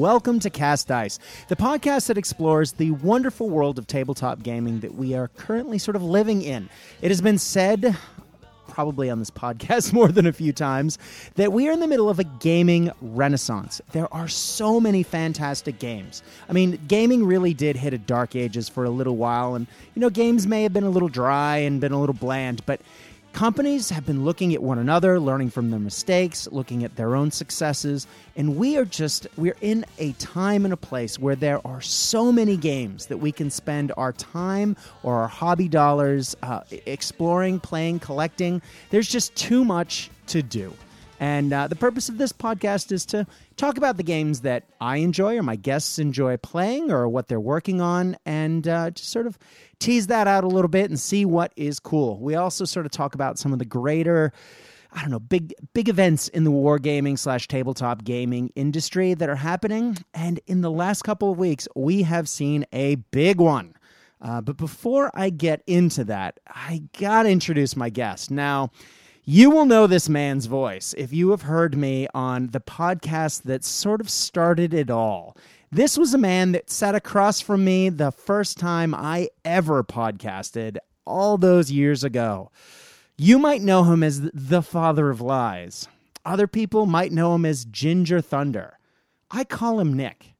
Welcome to Cast Dice, the podcast that explores the wonderful world of tabletop gaming that we are currently sort of living in. It has been said, probably on this podcast more than a few times, that we are in the middle of a gaming renaissance. There are so many fantastic games. I mean, gaming really did hit a dark ages for a little while, and, you know, games may have been a little dry and been a little bland, but Companies have been looking at one another, learning from their mistakes, looking at their own successes, and we are just we're in a time and a place where there are so many games that we can spend our time or our hobby dollars uh, exploring, playing, collecting. There's just too much to do. And uh, the purpose of this podcast is to talk about the games that I enjoy or my guests enjoy playing or what they're working on and uh, just sort of tease that out a little bit and see what is cool. We also sort of talk about some of the greater. I don't know, big big events in the wargaming slash tabletop gaming industry that are happening. And in the last couple of weeks, we have seen a big one. Uh, but before I get into that, I gotta introduce my guest. Now, you will know this man's voice if you have heard me on the podcast that sort of started it all. This was a man that sat across from me the first time I ever podcasted all those years ago. You might know him as the father of lies. Other people might know him as Ginger Thunder. I call him Nick.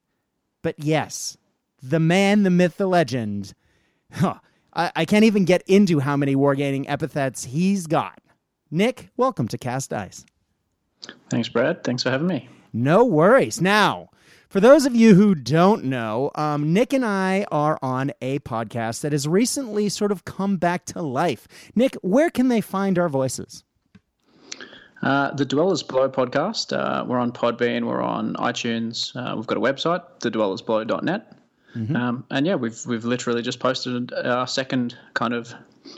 But yes, the man, the myth, the legend. Huh, I, I can't even get into how many wargaming epithets he's got. Nick, welcome to Cast Dice. Thanks, Brad. Thanks for having me. No worries. Now, for those of you who don't know, um, Nick and I are on a podcast that has recently sort of come back to life. Nick, where can they find our voices? Uh, the Dwellers Below podcast. Uh, we're on Podbean. We're on iTunes. Uh, we've got a website, thedwellersbelow.net. Mm-hmm. Um, and yeah, we've we've literally just posted our second kind of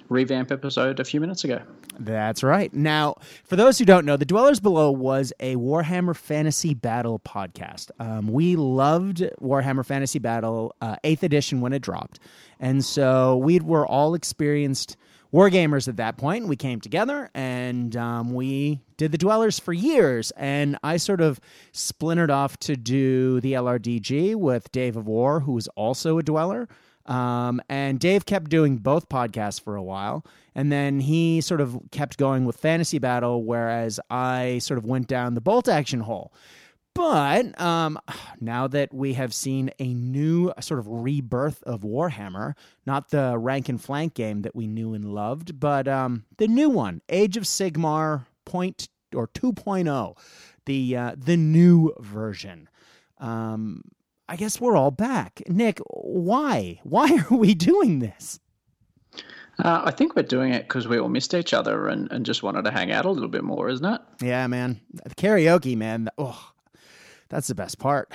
revamp episode a few minutes ago. That's right. Now, for those who don't know, The Dwellers Below was a Warhammer Fantasy Battle podcast. Um, we loved Warhammer Fantasy Battle uh, 8th edition when it dropped. And so we were all experienced wargamers at that point. We came together and um, we did The Dwellers for years. And I sort of splintered off to do the LRDG with Dave of War, who was also a Dweller. Um, and Dave kept doing both podcasts for a while. And then he sort of kept going with Fantasy Battle, whereas I sort of went down the bolt action hole. But um, now that we have seen a new sort of rebirth of Warhammer, not the rank and flank game that we knew and loved, but um, the new one, Age of Sigmar point or 2.0, the uh, the new version. Um, I guess we're all back. Nick, why? Why are we doing this? Uh, I think we're doing it because we all missed each other and, and just wanted to hang out a little bit more, isn't it? Yeah, man. The karaoke, man. Oh, that's the best part.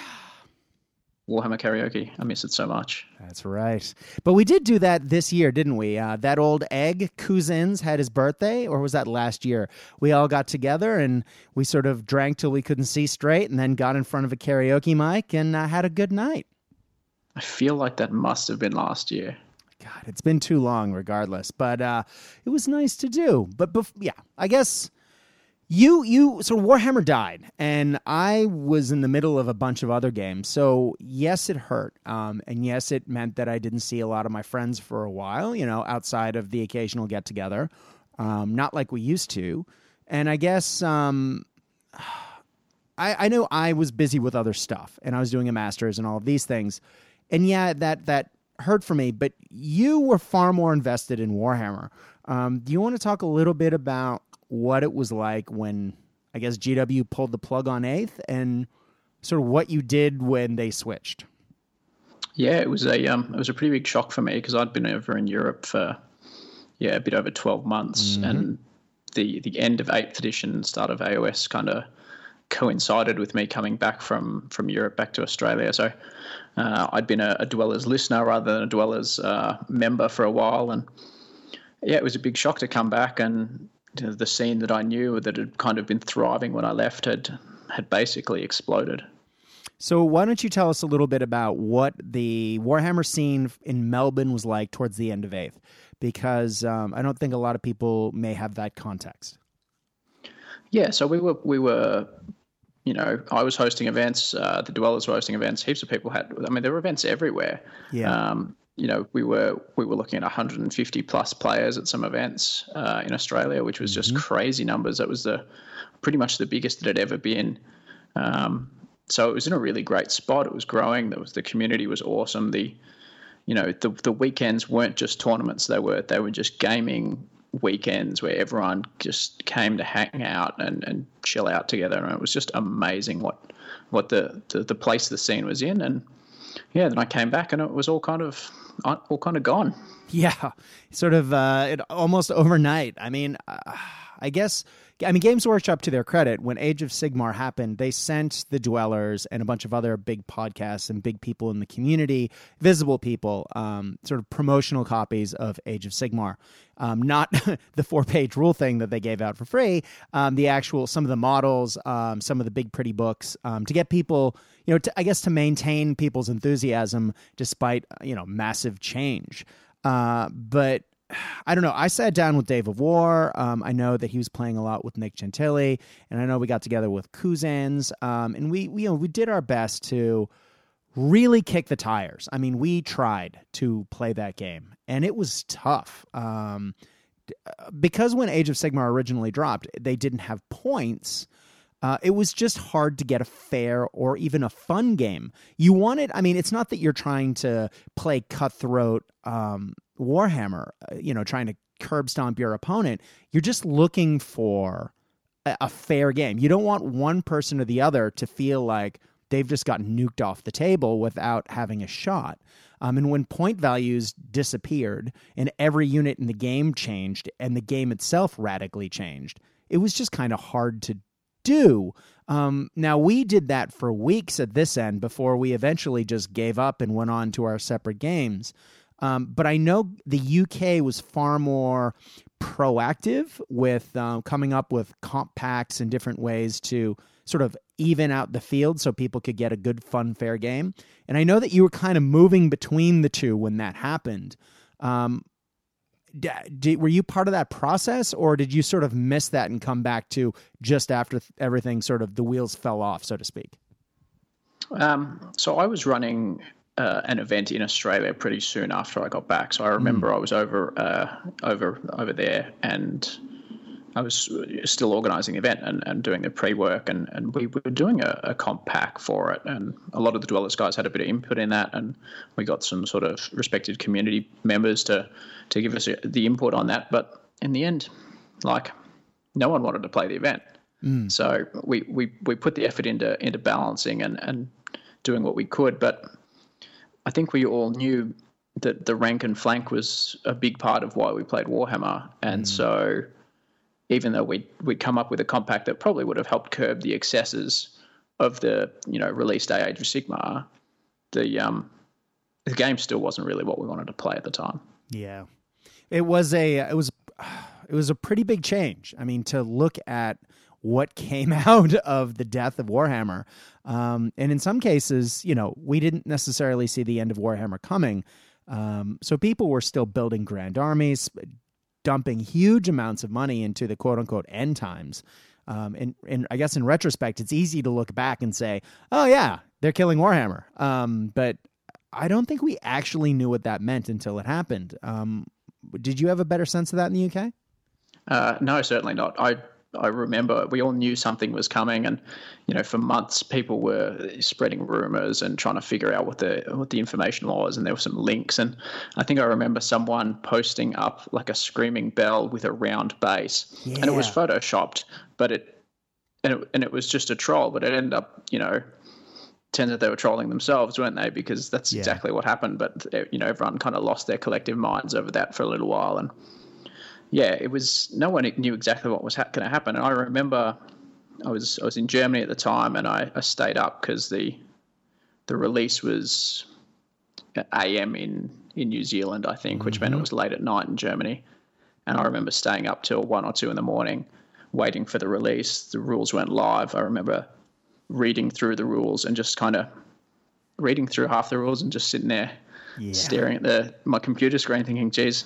Warhammer karaoke. I miss it so much. That's right. But we did do that this year, didn't we? Uh, that old egg, Cousins, had his birthday, or was that last year? We all got together and we sort of drank till we couldn't see straight and then got in front of a karaoke mic and uh, had a good night. I feel like that must have been last year. God, it's been too long, regardless. But uh, it was nice to do. But bef- yeah, I guess you you so Warhammer died, and I was in the middle of a bunch of other games. So yes, it hurt, um, and yes, it meant that I didn't see a lot of my friends for a while. You know, outside of the occasional get together, um, not like we used to. And I guess um, I, I know I was busy with other stuff, and I was doing a master's and all of these things. And yeah, that that hurt for me. But you were far more invested in Warhammer. Um, do you want to talk a little bit about what it was like when I guess GW pulled the plug on Eighth and sort of what you did when they switched. Yeah, it was a um, it was a pretty big shock for me because I'd been over in Europe for yeah a bit over twelve months, mm-hmm. and the the end of Eighth Edition, start of AOS, kind of coincided with me coming back from from Europe back to Australia. So uh, I'd been a, a, Dwellers listener rather than a Dwellers uh, member for a while, and yeah, it was a big shock to come back and the scene that I knew that had kind of been thriving when I left had had basically exploded. So why don't you tell us a little bit about what the Warhammer scene in Melbourne was like towards the end of Eighth? Because um, I don't think a lot of people may have that context. Yeah, so we were we were you know, I was hosting events. Uh, the dwellers were hosting events. Heaps of people had. I mean, there were events everywhere. Yeah. Um, you know, we were we were looking at 150 plus players at some events uh, in Australia, which was just crazy numbers. That was the pretty much the biggest that had ever been. Um, so it was in a really great spot. It was growing. There was the community was awesome. The you know the the weekends weren't just tournaments. They were they were just gaming weekends where everyone just came to hang out and, and chill out together. And it was just amazing what what the, the, the place the scene was in. And yeah, then I came back and it was all kind of all kind of gone. Yeah, sort of uh, it almost overnight. I mean, uh, I guess I mean, Games Workshop, to their credit, when Age of Sigmar happened, they sent the Dwellers and a bunch of other big podcasts and big people in the community, visible people, um, sort of promotional copies of Age of Sigmar. Um, not the four page rule thing that they gave out for free, um, the actual, some of the models, um, some of the big, pretty books um, to get people, you know, to, I guess to maintain people's enthusiasm despite, you know, massive change. Uh, but I don't know. I sat down with Dave of War. Um, I know that he was playing a lot with Nick Gentili, and I know we got together with Kuzans, um, and we, we, you know, we did our best to really kick the tires. I mean, we tried to play that game, and it was tough. Um, uh, because when Age of Sigmar originally dropped, they didn't have points. Uh, it was just hard to get a fair or even a fun game. You wanted, I mean, it's not that you're trying to play cutthroat um, Warhammer, uh, you know, trying to curb stomp your opponent. You're just looking for a, a fair game. You don't want one person or the other to feel like they've just gotten nuked off the table without having a shot. Um, and when point values disappeared and every unit in the game changed and the game itself radically changed, it was just kind of hard to do. Um, now, we did that for weeks at this end before we eventually just gave up and went on to our separate games. Um, but I know the UK was far more proactive with uh, coming up with comp packs and different ways to sort of even out the field so people could get a good, fun, fair game. And I know that you were kind of moving between the two when that happened. Um, did, were you part of that process or did you sort of miss that and come back to just after everything sort of the wheels fell off so to speak um, so i was running uh, an event in australia pretty soon after i got back so i remember mm. i was over uh, over over there and I was still organising the event and, and doing the pre work, and, and we were doing a, a comp pack for it. And a lot of the Dwellers guys had a bit of input in that, and we got some sort of respected community members to, to give us the input on that. But in the end, like, no one wanted to play the event. Mm. So we, we, we put the effort into into balancing and, and doing what we could. But I think we all knew that the rank and flank was a big part of why we played Warhammer. And mm. so even though we we'd come up with a comp pack that probably would have helped curb the excesses of the you know release day Age of Sigmar, the um the game still wasn't really what we wanted to play at the time. Yeah, it was a it was it was a pretty big change. I mean, to look at what came out of the death of Warhammer, um, and in some cases, you know, we didn't necessarily see the end of Warhammer coming. Um, so people were still building grand armies, dumping huge amounts of money into the quote unquote end times. Um, and, and I guess in retrospect, it's easy to look back and say, oh, yeah, they're killing Warhammer. Um, but I don't think we actually knew what that meant until it happened. Um, did you have a better sense of that in the UK? Uh, no, certainly not. I I remember we all knew something was coming, and you know, for months people were spreading rumors and trying to figure out what the what the information was, and there were some links, and I think I remember someone posting up like a screaming bell with a round base, yeah. and it was photoshopped, but it and it and it was just a troll, but it ended up, you know, turns out they were trolling themselves, weren't they? Because that's yeah. exactly what happened. But eh, you know, everyone kind of lost their collective minds over that for a little while, and yeah, it was no one knew exactly what was ha- going to happen. And I remember I was I was in Germany at the time, and I, I stayed up because the the release was AM in in New Zealand, I think, which mm-hmm. meant it mm-hmm. was late at night in Germany. And I remember staying up till one or two in the morning, waiting for the release. The rules went live. I remember reading through the rules and just kind of reading through half the rules and just sitting there yeah. staring at the my computer screen, thinking, "Geez,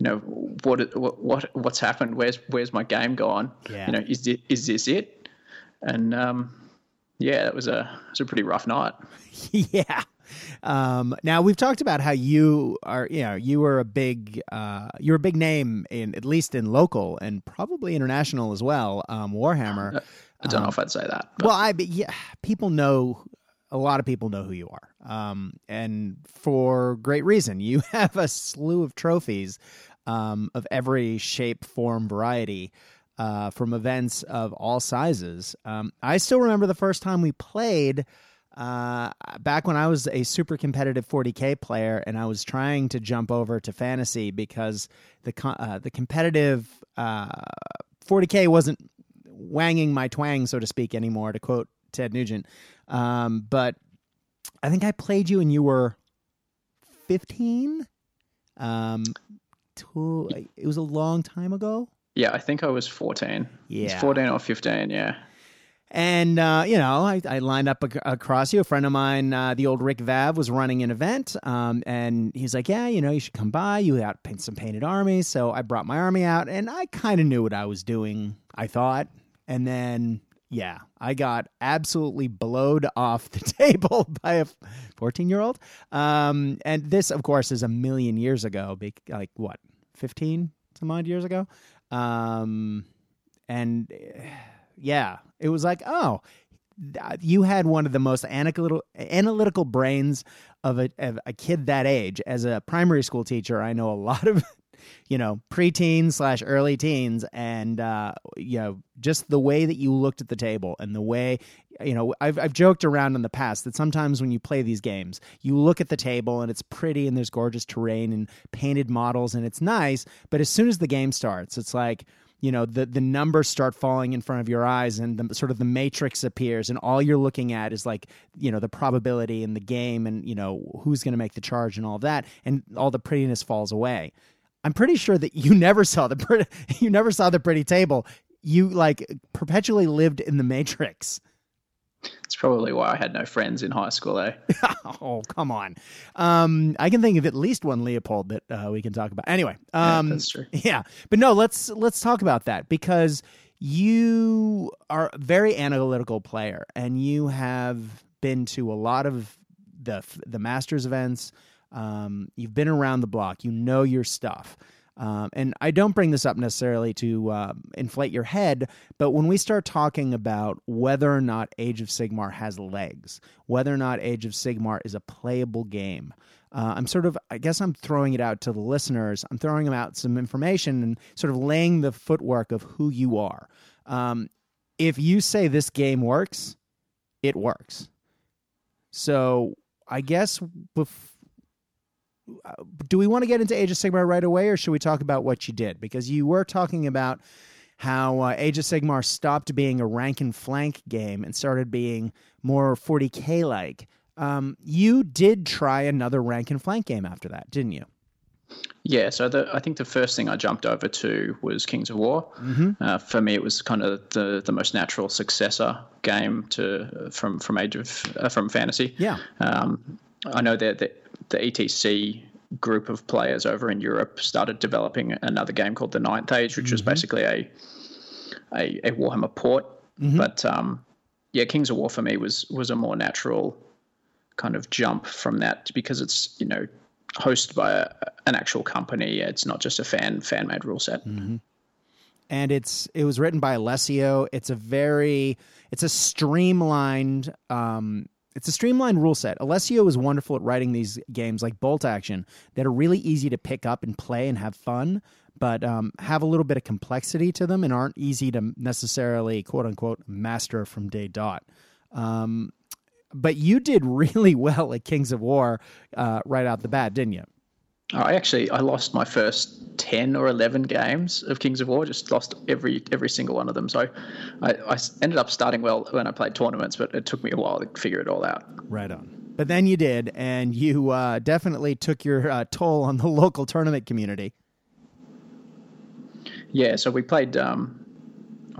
you know what what what's happened where's where's my game gone yeah. you know is this, is this it and um, yeah, that was a it was a pretty rough night. yeah. Um, now we've talked about how you are, you know, you were a big, uh, you're a big name in at least in local and probably international as well. Um, Warhammer. I don't know if I'd say that. but- Well, I yeah, people know a lot of people know who you are, um, and for great reason. You have a slew of trophies um, of every shape, form, variety. Uh, from events of all sizes. Um, I still remember the first time we played uh, back when I was a super competitive 40k player, and I was trying to jump over to fantasy because the uh, the competitive uh, 40k wasn't wanging my twang, so to speak, anymore. To quote Ted Nugent, um, but I think I played you, and you were 15. Um, to, it was a long time ago. yeah, I think I was 14. It was Yeah. 14 or 15, yeah. And uh, you know, I, I lined up ac- across you. A friend of mine, uh, the old Rick Vav, was running an event, um, and he's like, "Yeah, you know, you should come by. You got paint some painted armies." So I brought my army out, and I kind of knew what I was doing. I thought, and then yeah, I got absolutely blowed off the table by a fourteen-year-old. Um, and this, of course, is a million years ago. Like what, fifteen some odd years ago? Um, and eh, yeah, it was like, oh, you had one of the most analytical analytical brains of a of a kid that age. As a primary school teacher, I know a lot of you know preteens slash early teens, and uh, you know just the way that you looked at the table and the way you know I've I've joked around in the past that sometimes when you play these games, you look at the table and it's pretty and there's gorgeous terrain and painted models and it's nice, but as soon as the game starts, it's like you know the the numbers start falling in front of your eyes and the sort of the matrix appears and all you're looking at is like you know the probability in the game and you know who's going to make the charge and all that and all the prettiness falls away i'm pretty sure that you never saw the pretty, you never saw the pretty table you like perpetually lived in the matrix It's probably why I had no friends in high school, eh? oh come on um i can think of at least one leopold that uh, we can talk about anyway Yeah, um that's true. Yeah, but no, let's let's talk about that because you are a very analytical player, and you have been to a lot of the the Masters events. Um, you've been around the block. You know your stuff. Um, and I don't bring this up necessarily to uh, inflate your head, but when we start talking about whether or not Age of Sigmar has legs, whether or not Age of Sigmar is a playable game, uh, I'm sort of, I guess I'm throwing it out to the listeners. I'm throwing them out some information and sort of laying the footwork of who you are. Um, if you say this game works, it works. So I guess bef- uh, do we want to get into Age of Sigmar right away, or should we talk about what you did? Because you were talking about how uh, Age of Sigmar stopped being a rank and flank game and started being more 40k like. Um, you did try another rank and flank game after that, didn't you? Yeah, so the, I think the first thing I jumped over to was Kings of War. Mm-hmm. Uh, for me, it was kind of the, the most natural successor game to from from Age of uh, from Fantasy. Yeah. Um, I know that the, the ETC group of players over in Europe started developing another game called the Ninth Age, which was basically a, a a Warhammer port. But um, yeah, Kings of War for me was was a more natural kind of jump from that because it's you know hosted by a, an actual company. It's not just a fan fan made rule set. and it's it was written by Alessio. It's a very it's a streamlined um it's a streamlined rule set. Alessio is wonderful at writing these games like Bolt Action that are really easy to pick up and play and have fun, but um, have a little bit of complexity to them and aren't easy to necessarily quote unquote master from day dot. Um, but you did really well at Kings of War uh, right out the bat, didn't you? I actually I lost my first ten or eleven games of Kings of War. Just lost every every single one of them. So I, I ended up starting well when I played tournaments, but it took me a while to figure it all out. Right on. But then you did, and you uh, definitely took your uh, toll on the local tournament community. Yeah, so we played um,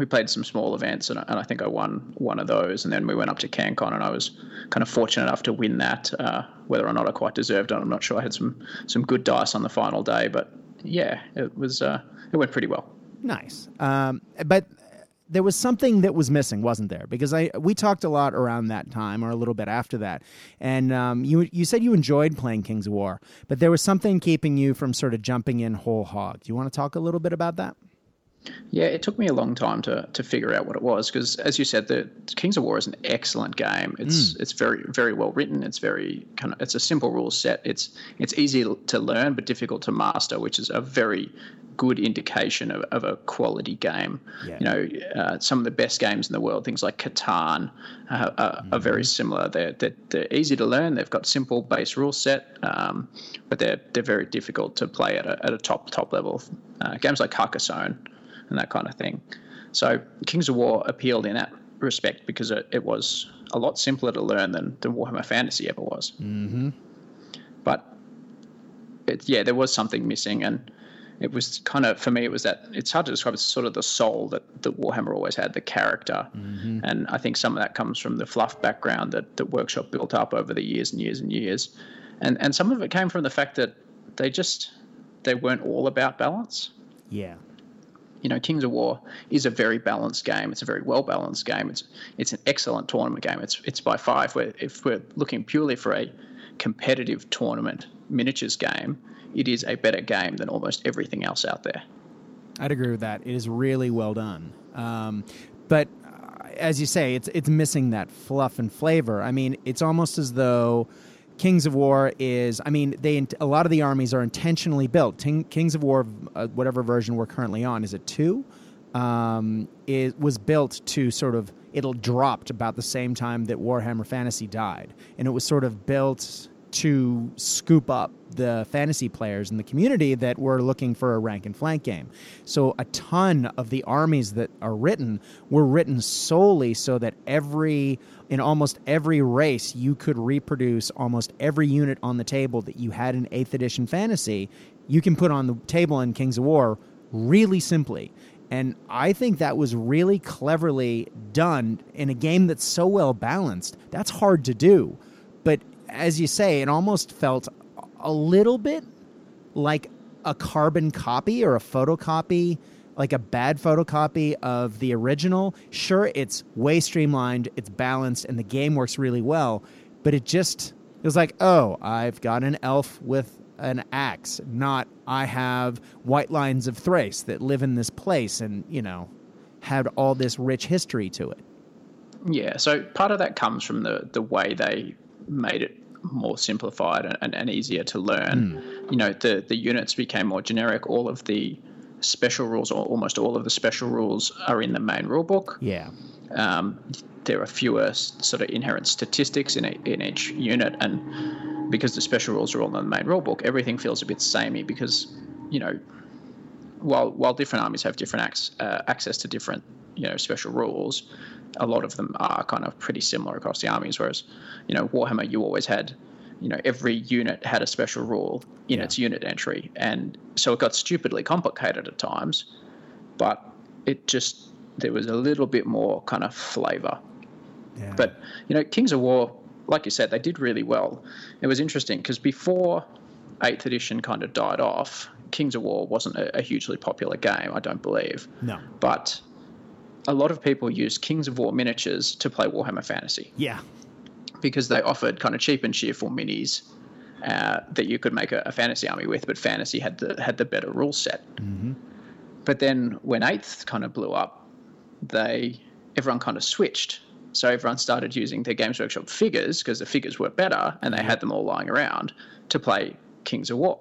we played some small events, and, and I think I won one of those. And then we went up to CanCon, and I was kind of fortunate enough to win that. Uh, whether or not I quite deserved it, I'm not sure. I had some some good dice on the final day, but yeah, it was uh, it went pretty well. Nice. Um, but there was something that was missing, wasn't there? Because I we talked a lot around that time, or a little bit after that, and um, you you said you enjoyed playing Kings of War, but there was something keeping you from sort of jumping in whole hog. Do you want to talk a little bit about that? Yeah, it took me a long time to to figure out what it was because, as you said, the Kings of War is an excellent game. It's mm. it's very very well written. It's very kind of it's a simple rule set. It's it's easy to learn but difficult to master, which is a very good indication of, of a quality game. Yeah. You know, uh, some of the best games in the world, things like Catan, uh, are, mm-hmm. are, very similar. They're, they're, they're easy to learn. They've got simple base rule set, um, but they're they're very difficult to play at a, at a top top level. Uh, games like Carcassonne and that kind of thing. So Kings of War appealed in that respect because it, it was a lot simpler to learn than, than Warhammer Fantasy ever was. Mm-hmm. But it, yeah, there was something missing, and it was kind of for me. It was that it's hard to describe. It's sort of the soul that, that Warhammer always had, the character, mm-hmm. and I think some of that comes from the fluff background that that Workshop built up over the years and years and years, and and some of it came from the fact that they just they weren't all about balance. Yeah you know, Kings of War is a very balanced game. It's a very well balanced game. It's it's an excellent tournament game. It's it's by far if we're if we're looking purely for a competitive tournament miniatures game, it is a better game than almost everything else out there. I'd agree with that. It is really well done. Um, but uh, as you say, it's it's missing that fluff and flavor. I mean, it's almost as though Kings of War is, I mean, they a lot of the armies are intentionally built. Kings of War, uh, whatever version we're currently on, is it two? Um, it was built to sort of it'll dropped about the same time that Warhammer Fantasy died, and it was sort of built to scoop up the fantasy players in the community that were looking for a rank and flank game. So a ton of the armies that are written were written solely so that every in almost every race you could reproduce almost every unit on the table that you had in 8th edition fantasy, you can put on the table in Kings of War really simply. And I think that was really cleverly done in a game that's so well balanced. That's hard to do. As you say, it almost felt a little bit like a carbon copy or a photocopy, like a bad photocopy of the original. Sure, it's way streamlined, it's balanced, and the game works really well, but it just it was like, oh, I've got an elf with an axe, not I have White Lions of Chrace that live in this place and, you know, had all this rich history to it. Yeah, so part of that comes from the the way they made it more simplified and, and, easier to learn. Mm. You know, the the units became more generic. All of the special rules, or almost all of the special rules, are in the main rulebook. Yeah. Um, there are fewer sort of inherent statistics in, a, in each unit, and because the special rules are all in the main rulebook, everything feels a bit samey. Because you know, while while different armies have different ac- uh, access to different you know special rules, a lot of them are kind of pretty similar across the armies. Whereas, you know, Warhammer, you always had, you know, every unit had a special rule in yeah. its unit entry, and so it got stupidly complicated at times. But it just there was a little bit more kind of flavor. Yeah. But you know, Kings of War, like you said, they did really well. It was interesting because before Eighth Edition kind of died off, Kings of War wasn't a, a hugely popular game. I don't believe. No. But a lot of people used Kings of War miniatures to play Warhammer Fantasy. Yeah. Because they offered kind of cheap and cheerful minis uh, that you could make a, a, fantasy army with, but fantasy had the had the better rule set. Mm-hmm. But then when Eighth kind of blew up, they everyone kind of switched. So everyone started using their Games Workshop figures because the figures were better, and they had them all lying around to play Kings of War.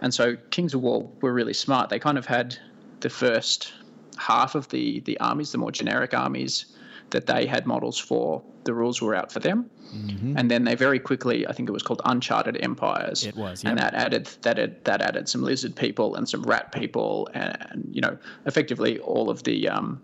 And so Kings of War were really smart. They kind of had the first half of the the armies, the more generic armies that they had models for, the rules were out for them. Mm-hmm. And then they very quickly, I think it was called Uncharted Empires. It was, yep. and that added that added, that added some lizard people and some rat people, and, and you know, effectively all of the um,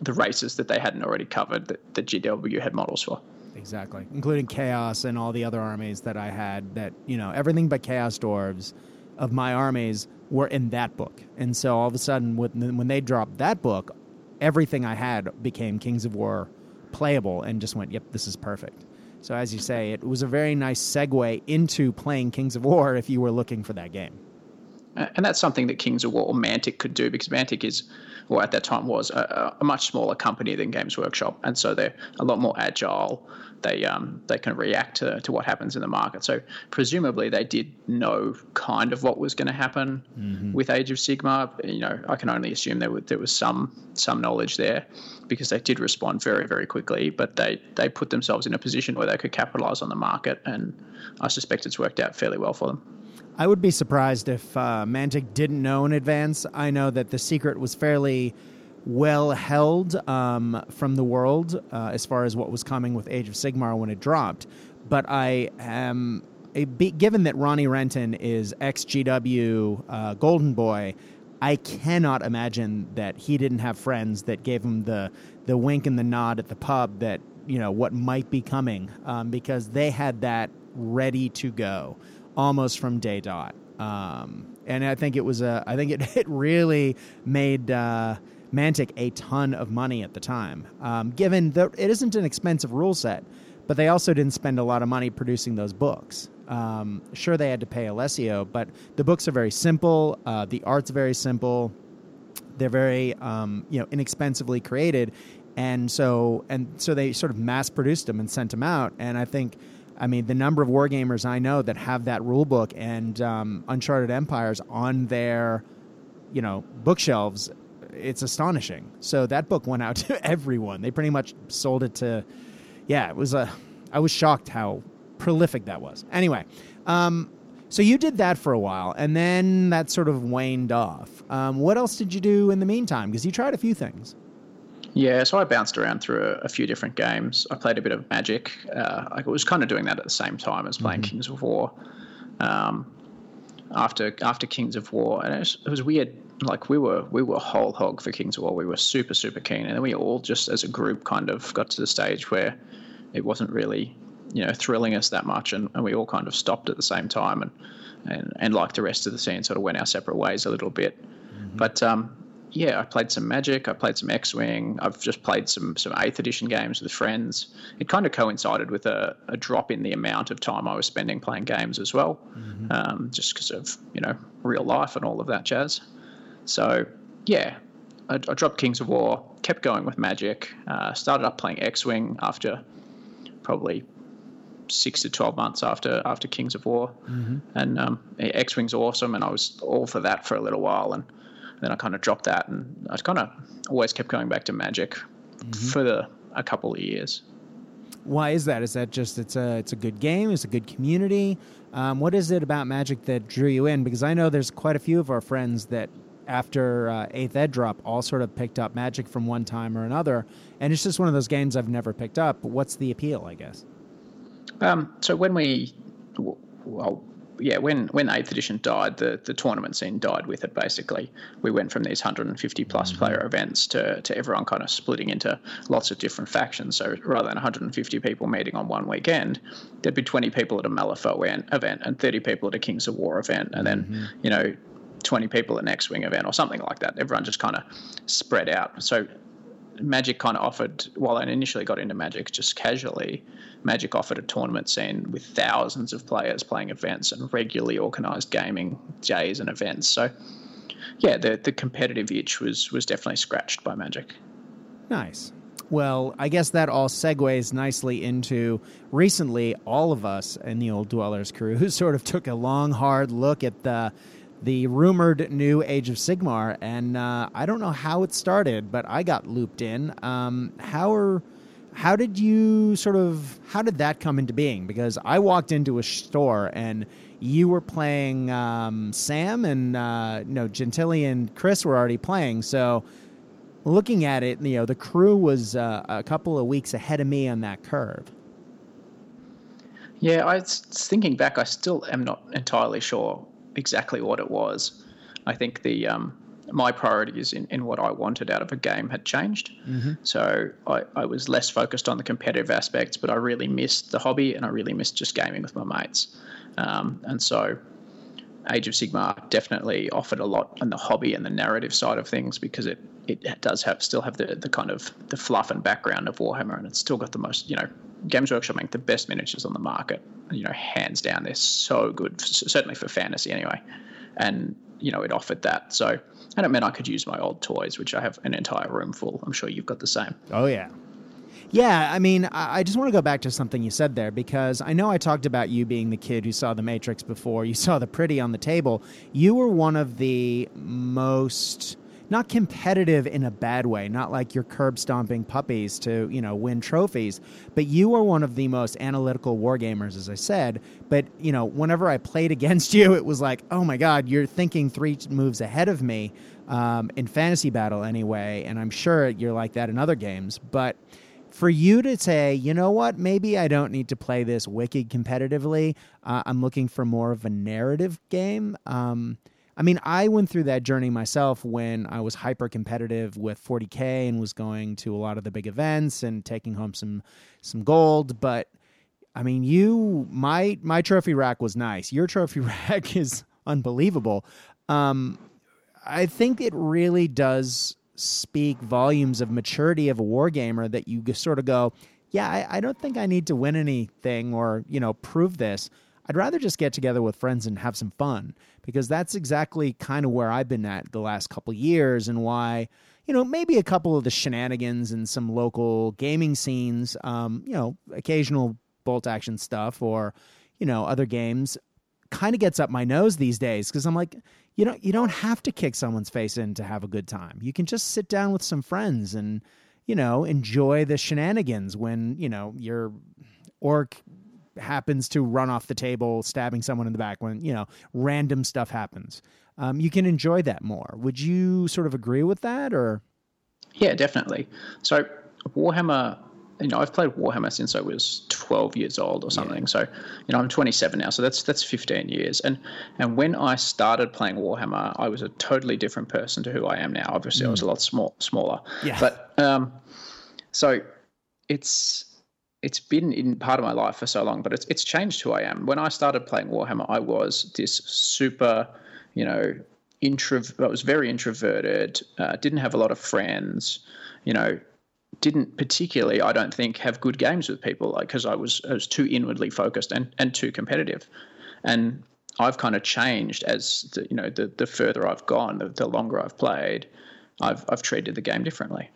the races that they hadn't already covered that the GW had models for. Exactly, including Chaos and all the other armies that I had. That you know, everything but Chaos Dwarves of my armies were in that book. And so all of a sudden, when they dropped that book, everything I had became Kings of War playable and just went, yep, this is perfect. So as you say, it was a very nice segue into playing Kings of War if you were looking for that game. And that's something that Kings of War or Mantic could do because Mantic is, or at that time was, a, a much smaller company than Games Workshop, and so they're a lot more agile they um, they can react to, to what happens in the market. So presumably they did know kind of what was going to happen mm-hmm. with Age of Sigmar. You know, I can only assume there was, there was some some knowledge there because they did respond very very quickly. But they they put themselves in a position where they could capitalize on the market, and I suspect it's worked out fairly well for them. I would be surprised if uh, Mantic didn't know in advance. I know that the secret was fairly well held um, from the world uh, as far as what was coming with Age of Sigmar when it dropped. But I am, given that Ronnie Renton is ex GW uh, Golden Boy, I cannot imagine that he didn't have friends that gave him the the wink and the nod at the pub that you know what might be coming um, because they had that ready to go almost from day dot. Um, and I think it was a I think it, it really made. Uh, Mantic a ton of money at the time, um, given that it isn't an expensive rule set, but they also didn't spend a lot of money producing those books. Um, sure, they had to pay Alessio, but the books are very simple. Uh, the art's very simple. They're very, um, you know, inexpensively created, and so and so they sort of mass produced them and sent them out. And I think, I mean, the number of wargamers I know that have that rule book and um, Uncharted Empires on their, you know, bookshelves it's astonishing. So that book went out to everyone. They pretty much sold it to. Yeah, it was a. I was shocked how prolific that was. Anyway, um, so you did that for a while, and then that sort of waned off. Um, what else did you do in the meantime? Because you tried a few things. Yeah, so I bounced around through a, a few different games. I played a bit of Magic. Uh, I was kind of doing that at the same time as playing mm-hmm. Kings of War. Um, after after Kings of War, and it was, it was weird like we were we were whole hog for Kings of War. We were super super keen, and then we all just as a group kind of got to the stage where it wasn't really you know thrilling us that much, and, and we all kind of stopped at the same time, and and and like the rest of the scene, sort of went our separate ways a little bit. Mm-hmm. But um, yeah, I played some Magic. I played some X Wing. I've just played some some Eighth Edition games with friends. It kind of coincided with a, a drop in the amount of time I was spending playing games as well, mm-hmm. um, just because of you know real life and all of that jazz. So yeah, I, I dropped Kings of War, kept going with Magic, uh, started up playing X Wing after probably six to twelve months after after Kings of War, mm-hmm. and um, X Wing's awesome, and I was all for that for a little while, and then I kind of dropped that, and I kind of always kept going back to Magic mm-hmm. for the, a couple of years. Why is that? Is that just it's a it's a good game? It's a good community. Um, what is it about Magic that drew you in? Because I know there's quite a few of our friends that after uh, Eighth Ed drop all sort of picked up Magic from one time or another, and it's just one of those games I've never picked up. What's the appeal? I guess. Um, so when we, well, yeah, when when Eighth Edition died, the the tournament scene died with it. Basically, we went from these 150 plus mm-hmm. player events to to everyone kind of splitting into lots of different factions. So rather than 150 people meeting on one weekend, there'd be 20 people at a Malifaux event and 30 people at a Kings of War event, and then mm-hmm. you know 20 people at an X Wing event or something like that. Everyone just kind of spread out. So Magic kind of offered, while I initially got into Magic just casually, Magic offered a tournament scene with thousands of players playing events and regularly organised gaming days and events. So, yeah, the the competitive itch was was definitely scratched by Magic. Nice. Well, I guess that all segues nicely into recently all of us in the Old Dwellers crew who sort of took a long, hard look at the the rumored new Age of Sigmar, and uh, I don't know how it started, but I got looped in. Um, how are how did you sort of how did that come into being? Because I walked into a store and you were playing um, Sam and uh, you know Gentili and Chris were already playing. So looking at it, you know the crew was uh, a couple of weeks ahead of me on that curve. Yeah, I was thinking back. I still am not entirely sure exactly what it was. I think the um, my priorities in, in what I wanted out of a game had changed. Mm-hmm. So I, I was less focused on the competitive aspects, but I really missed the hobby and I really missed just gaming with my mates. Um, and so Age of Sigmar definitely offered a lot on the hobby and the narrative side of things because it, it does have still have the, the kind of the fluff and background of Warhammer and it's still got the most, you know, Games Workshop make the best miniatures on the market. You know, hands down, they're so good. Certainly for fantasy, anyway. and you know it offered that. So and it meant I could use my old toys, which I have an entire room full. I'm sure you've got the same. Oh yeah. Yeah, I mean, I just want to go back to something you said there because I know I talked about you being the kid who saw The Matrix before. You saw the pretty on the table. You were one of the most not competitive in a bad way, not like you're curb stomping puppies to, you know, win trophies, but you are one of the most analytical wargamers, as I said. But, you know, whenever I played against you, it was like, oh my God, you're thinking three moves ahead of me um, in fantasy battle anyway. And I'm sure you're like that in other games. But for you to say, you know what, maybe I don't need to play this wicked competitively, uh, I'm looking for more of a narrative game. Um, I mean, I went through that journey myself when I was hyper competitive with 40k and was going to a lot of the big events and taking home some some gold. But I mean, you my my trophy rack was nice. Your trophy rack is unbelievable. Um, I think it really does speak volumes of maturity of a wargamer that you sort of go, yeah, I, I don't think I need to win anything or you know prove this. I'd rather just get together with friends and have some fun because that's exactly kind of where I've been at the last couple years and why, you know, maybe a couple of the shenanigans and some local gaming scenes, um, you know, occasional bolt action stuff or, you know, other games kind of gets up my nose these days because I'm like, you know, you don't have to kick someone's face in to have a good time. You can just sit down with some friends and, you know, enjoy the shenanigans when, you know, your orc happens to run off the table, stabbing someone in the back when, you know, random stuff happens. Um, you can enjoy that more. Would you sort of agree with that or? Yeah, definitely. So Warhammer, you know, I've played Warhammer since I was 12 years old or something. Yeah. So, you know, I'm 27 now, so that's that's 15 years. And and when I started playing Warhammer, I was a totally different person to who I am now. Obviously, mm. I was a mm. lot small, smaller. Yeah. But um, so it's it's been in part of my life for so long, but it's it's changed who I am. When I started playing Warhammer, I was this super, you know, intro. I was very introverted. Uh, didn't have a lot of friends. You know, didn't particularly, I don't think, have good games with people because I was I was too inwardly focused and and too competitive. And I've kind of changed as the, you know the the further I've gone, the, the longer I've played, I've I've treated the game differently.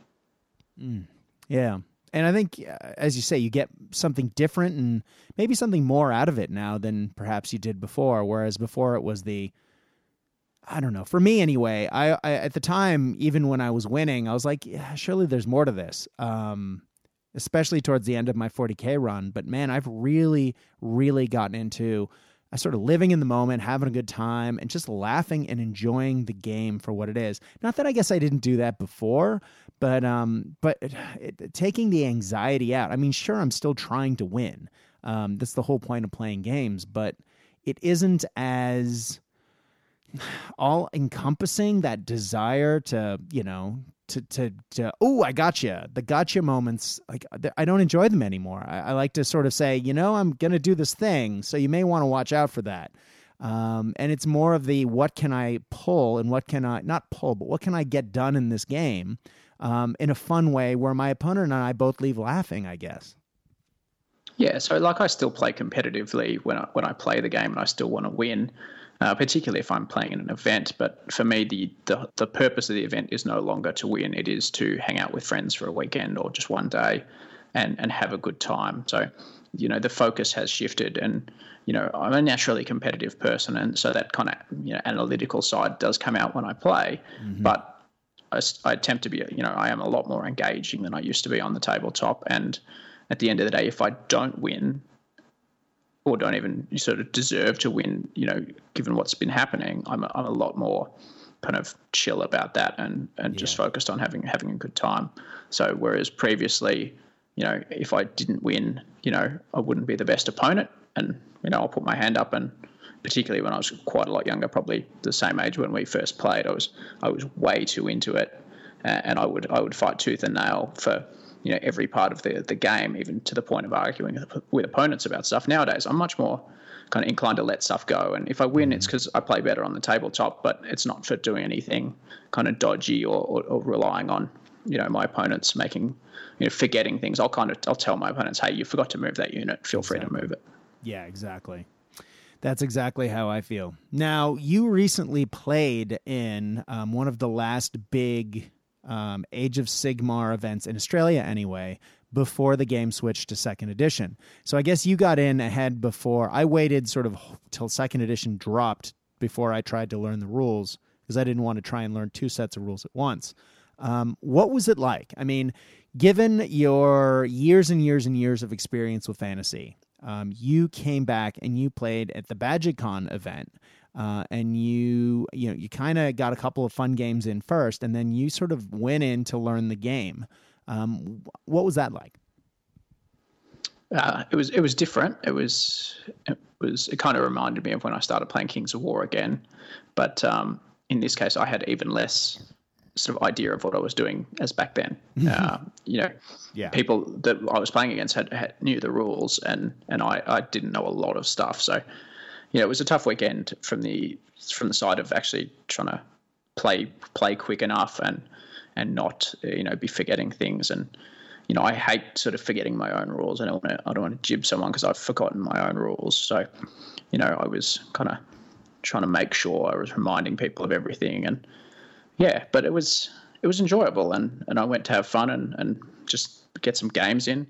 Mm. Yeah and I think, uh, as you say, you get something different and maybe something more out of it now than perhaps you did before. Whereas before it was the, I don't know. For me, anyway, I, I at the time, even when I was winning, I was like, yeah, surely there's more to this. Um, especially towards the end of my 40k run. But man, I've really, really gotten into I sort of living in the moment, having a good time, and just laughing and enjoying the game for what it is. Not that I guess I didn't do that before, but um, but it, it, taking the anxiety out. I mean, sure, I'm still trying to win. Um, that's the whole point of playing games, but it isn't as all encompassing that desire to you know to to to oh I got you the gotcha moments like I don't enjoy them anymore. I, I like to sort of say you know I'm gonna do this thing, so you may want to watch out for that. Um, and it's more of the what can I pull and what can I not pull, but what can I get done in this game um, in a fun way where my opponent and I both leave laughing. I guess. Yeah, so like I still play competitively when I when I play the game and I still want to win uh, particularly if I'm playing in an event. But for me, the, the, the purpose of the event is no longer to win; it is to hang out with friends for a weekend or just one day, and and have a good time. So, you know, the focus has shifted, and you know, I'm a naturally competitive person, and so that kind of you know analytical side does come out when I play, mm-hmm. but. I, I attempt to be, you know, I am a lot more engaging than I used to be on the tabletop. And at the end of the day, if I don't win, or don't even sort of deserve to win, you know, given what's been happening, I'm a, I'm a lot more kind of chill about that and, and yeah. just focused on having having a good time. So whereas previously, you know, if I didn't win, you know, I wouldn't be the best opponent, and you know, I'll put my hand up and particularly when I was quite a lot younger, probably the same age when we first played, I was I was way too into it, and I would I would fight tooth and nail for you know every part of the the game, even to the point of arguing with opponents about stuff. Nowadays, I'm much more kind of inclined to let stuff go, and if I win, it's because mm. I play better on the tabletop, but it's not for doing anything kind of dodgy or, or, or relying on you know my opponents making you know forgetting things. I'll kind of I'll tell my opponents, hey, you forgot to move that unit. Feel free to move it. Yeah, exactly. That's exactly how I feel. Now, you recently played in um, one of the last big um, Age of Sigmar events in Australia, anyway, before the game switched to second edition. So I guess you got in ahead before I waited sort of till second edition dropped before I tried to learn the rules because I didn't want to try and learn two sets of rules at once. Um, what was it like? I mean, given your years and years and years of experience with fantasy, um, you came back and you played at the BadgetCon event. Uh, and you you know you kind of got a couple of fun games in first, and then you sort of went in to learn the game. Um, what was that like? Uh, it was it was different. It was it was it kind of reminded me of when I started playing Kings of War again, but um, in this case, I had even less sort of idea of what I was doing as back then. uh, you know, yeah. people that I was playing against had, had knew the rules, and and I, I didn't know a lot of stuff. So, you know, it was a tough weekend from the from the side of actually trying to play play quick enough and and not you know be forgetting things and you know I hate sort of forgetting my own rules. I don't want to I don't want to jib someone because I've forgotten my own rules. So, you know, I was kind of trying to make sure I was reminding people of everything and yeah, but it was it was enjoyable, and, and I went to have fun and, and just get some games in.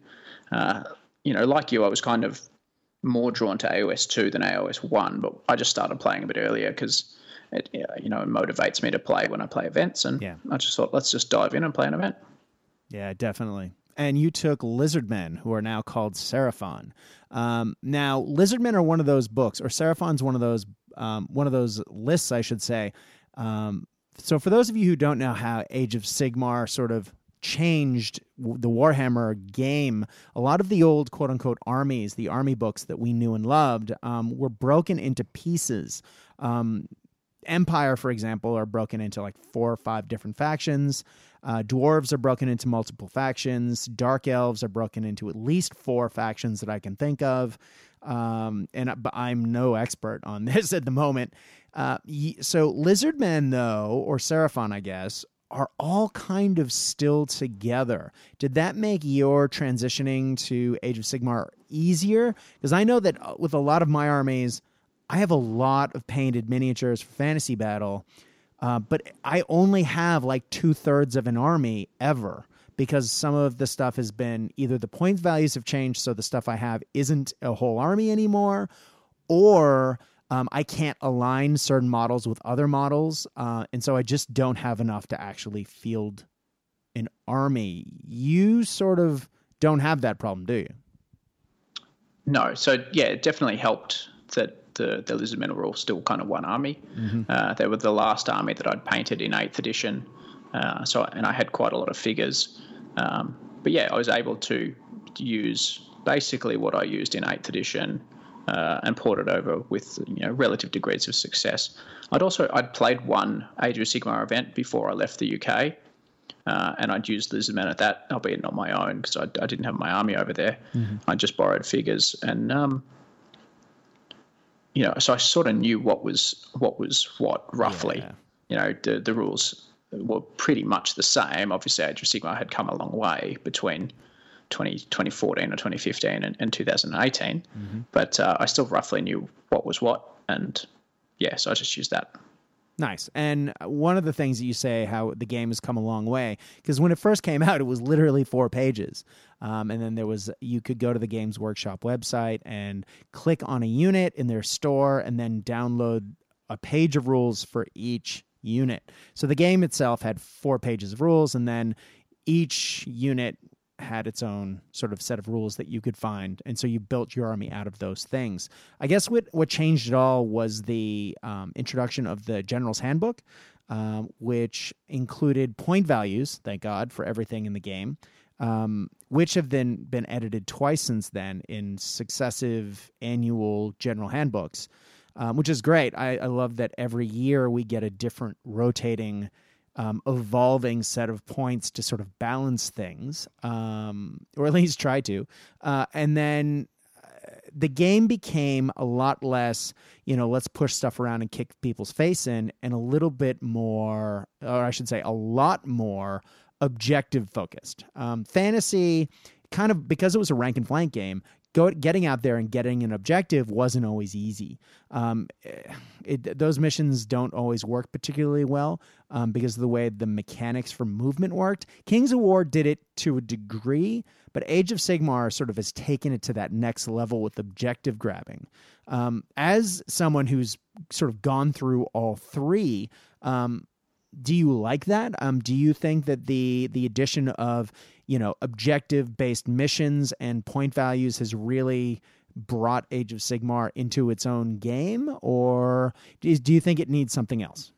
Uh, you know, like you, I was kind of more drawn to AOS two than AOS one, but I just started playing a bit earlier because it you know it motivates me to play when I play events, and yeah. I just thought let's just dive in and play an event. Yeah, definitely. And you took Lizardmen, who are now called Seraphon. Um, now, Lizardmen are one of those books, or Seraphon's one of those um, one of those lists, I should say, um, so for those of you who don't know how Age of Sigmar sort of changed the Warhammer game, a lot of the old quote unquote armies, the army books that we knew and loved, um, were broken into pieces. Um, Empire, for example, are broken into like four or five different factions. Uh, dwarves are broken into multiple factions. Dark elves are broken into at least four factions that I can think of. Um, and but I'm no expert on this at the moment. Uh, so Lizardmen, though, or Seraphon, I guess, are all kind of still together. Did that make your transitioning to Age of Sigmar easier? Because I know that uh, with a lot of my armies, I have a lot of painted miniatures for Fantasy Battle, uh, but I only have like two thirds of an army ever because some of the stuff has been either the point values have changed, so the stuff I have isn't a whole army anymore, or um, I can't align certain models with other models, uh, and so I just don't have enough to actually field an army. You sort of don't have that problem, do you? No. So yeah, it definitely helped that the the lizardmen were all still kind of one army. Mm-hmm. Uh, they were the last army that I'd painted in eighth edition. Uh, so and I had quite a lot of figures. Um, but yeah, I was able to use basically what I used in eighth edition uh, and ported over with you know relative degrees of success. I'd also I'd played one Age of Sigmar event before I left the UK, uh, and I'd used Lizardmen at that, albeit not my own because I, I, didn't have my army over there. Mm-hmm. I just borrowed figures, and um, you know, so I sort of knew what was what was what roughly. Yeah. You know, the the rules were pretty much the same. Obviously, Age of Sigmar had come a long way between 20, 2014 or 2015 and, and 2018. Mm-hmm. But uh, I still roughly knew what was what. And yeah, so I just used that. Nice. And one of the things that you say how the game has come a long way because when it first came out, it was literally four pages, um, and then there was you could go to the Games Workshop website and click on a unit in their store, and then download a page of rules for each unit. So the game itself had four pages of rules, and then each unit had its own sort of set of rules that you could find, and so you built your army out of those things. I guess what what changed it all was the um, introduction of the General's Handbook, um, which included point values. Thank God for everything in the game. Um, which have then been edited twice since then in successive annual general handbooks, um, which is great. I, I love that every year we get a different rotating um, evolving set of points to sort of balance things, um, or at least try to. Uh, and then uh, the game became a lot less, you know, let's push stuff around and kick people's face in, and a little bit more, or I should say, a lot more objective focused. Um, fantasy, kind of because it was a rank and flank game, go, getting out there and getting an objective wasn't always easy. Um, it, those missions don't always work particularly well um, because of the way the mechanics for movement worked. Kings of War did it to a degree, but Age of Sigmar sort of has taken it to that next level with objective grabbing. Um, as someone who's sort of gone through all three, um, do you like that? Um, do you think that the the addition of you know objective based missions and point values has really brought Age of Sigmar into its own game, or do you think it needs something else?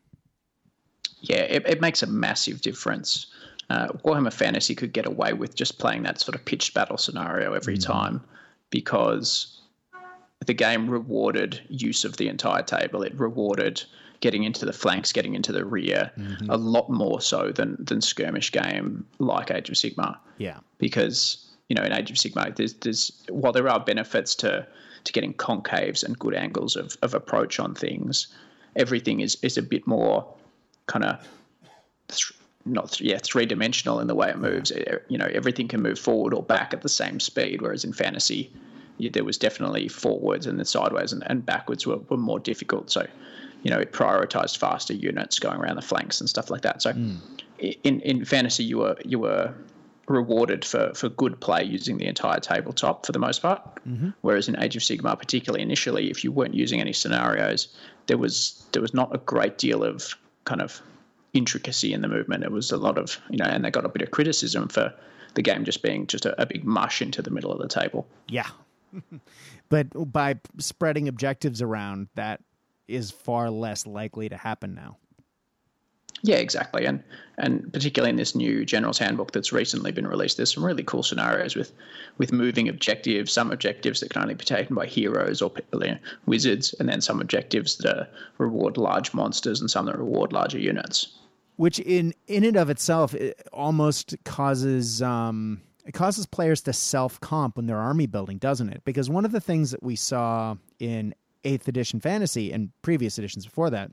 Yeah, it, it makes a massive difference. Uh, Warhammer Fantasy could get away with just playing that sort of pitched battle scenario every mm-hmm. time because the game rewarded use of the entire table. It rewarded getting into the flanks, getting into the rear, mm-hmm. a lot more so than than skirmish game like Age of Sigmar. Yeah, because you know, in Age of Sigmar, there's, there's while there are benefits to to getting concaves and good angles of, of approach on things, everything is is a bit more kind of th- not th- yeah three dimensional in the way it moves. You know, everything can move forward or back at the same speed, whereas in fantasy, there was definitely forwards and then sideways and, and backwards were, were more difficult. So, you know, it prioritized faster units going around the flanks and stuff like that. So, mm. in in fantasy, you were you were rewarded for, for good play using the entire tabletop for the most part. Mm-hmm. Whereas in Age of Sigmar, particularly initially, if you weren't using any scenarios, there was there was not a great deal of kind of intricacy in the movement. It was a lot of you know, and they got a bit of criticism for the game just being just a, a big mush into the middle of the table. Yeah, but by spreading objectives around, that is far less likely to happen now. Yeah, exactly, and and particularly in this new General's Handbook that's recently been released, there's some really cool scenarios with with moving objectives. Some objectives that can only be taken by heroes or you know, wizards, and then some objectives that are, reward large monsters and some that reward larger units. Which in in and of itself it almost causes. Um, it causes players to self comp when they're army building, doesn't it? Because one of the things that we saw in 8th edition fantasy and previous editions before that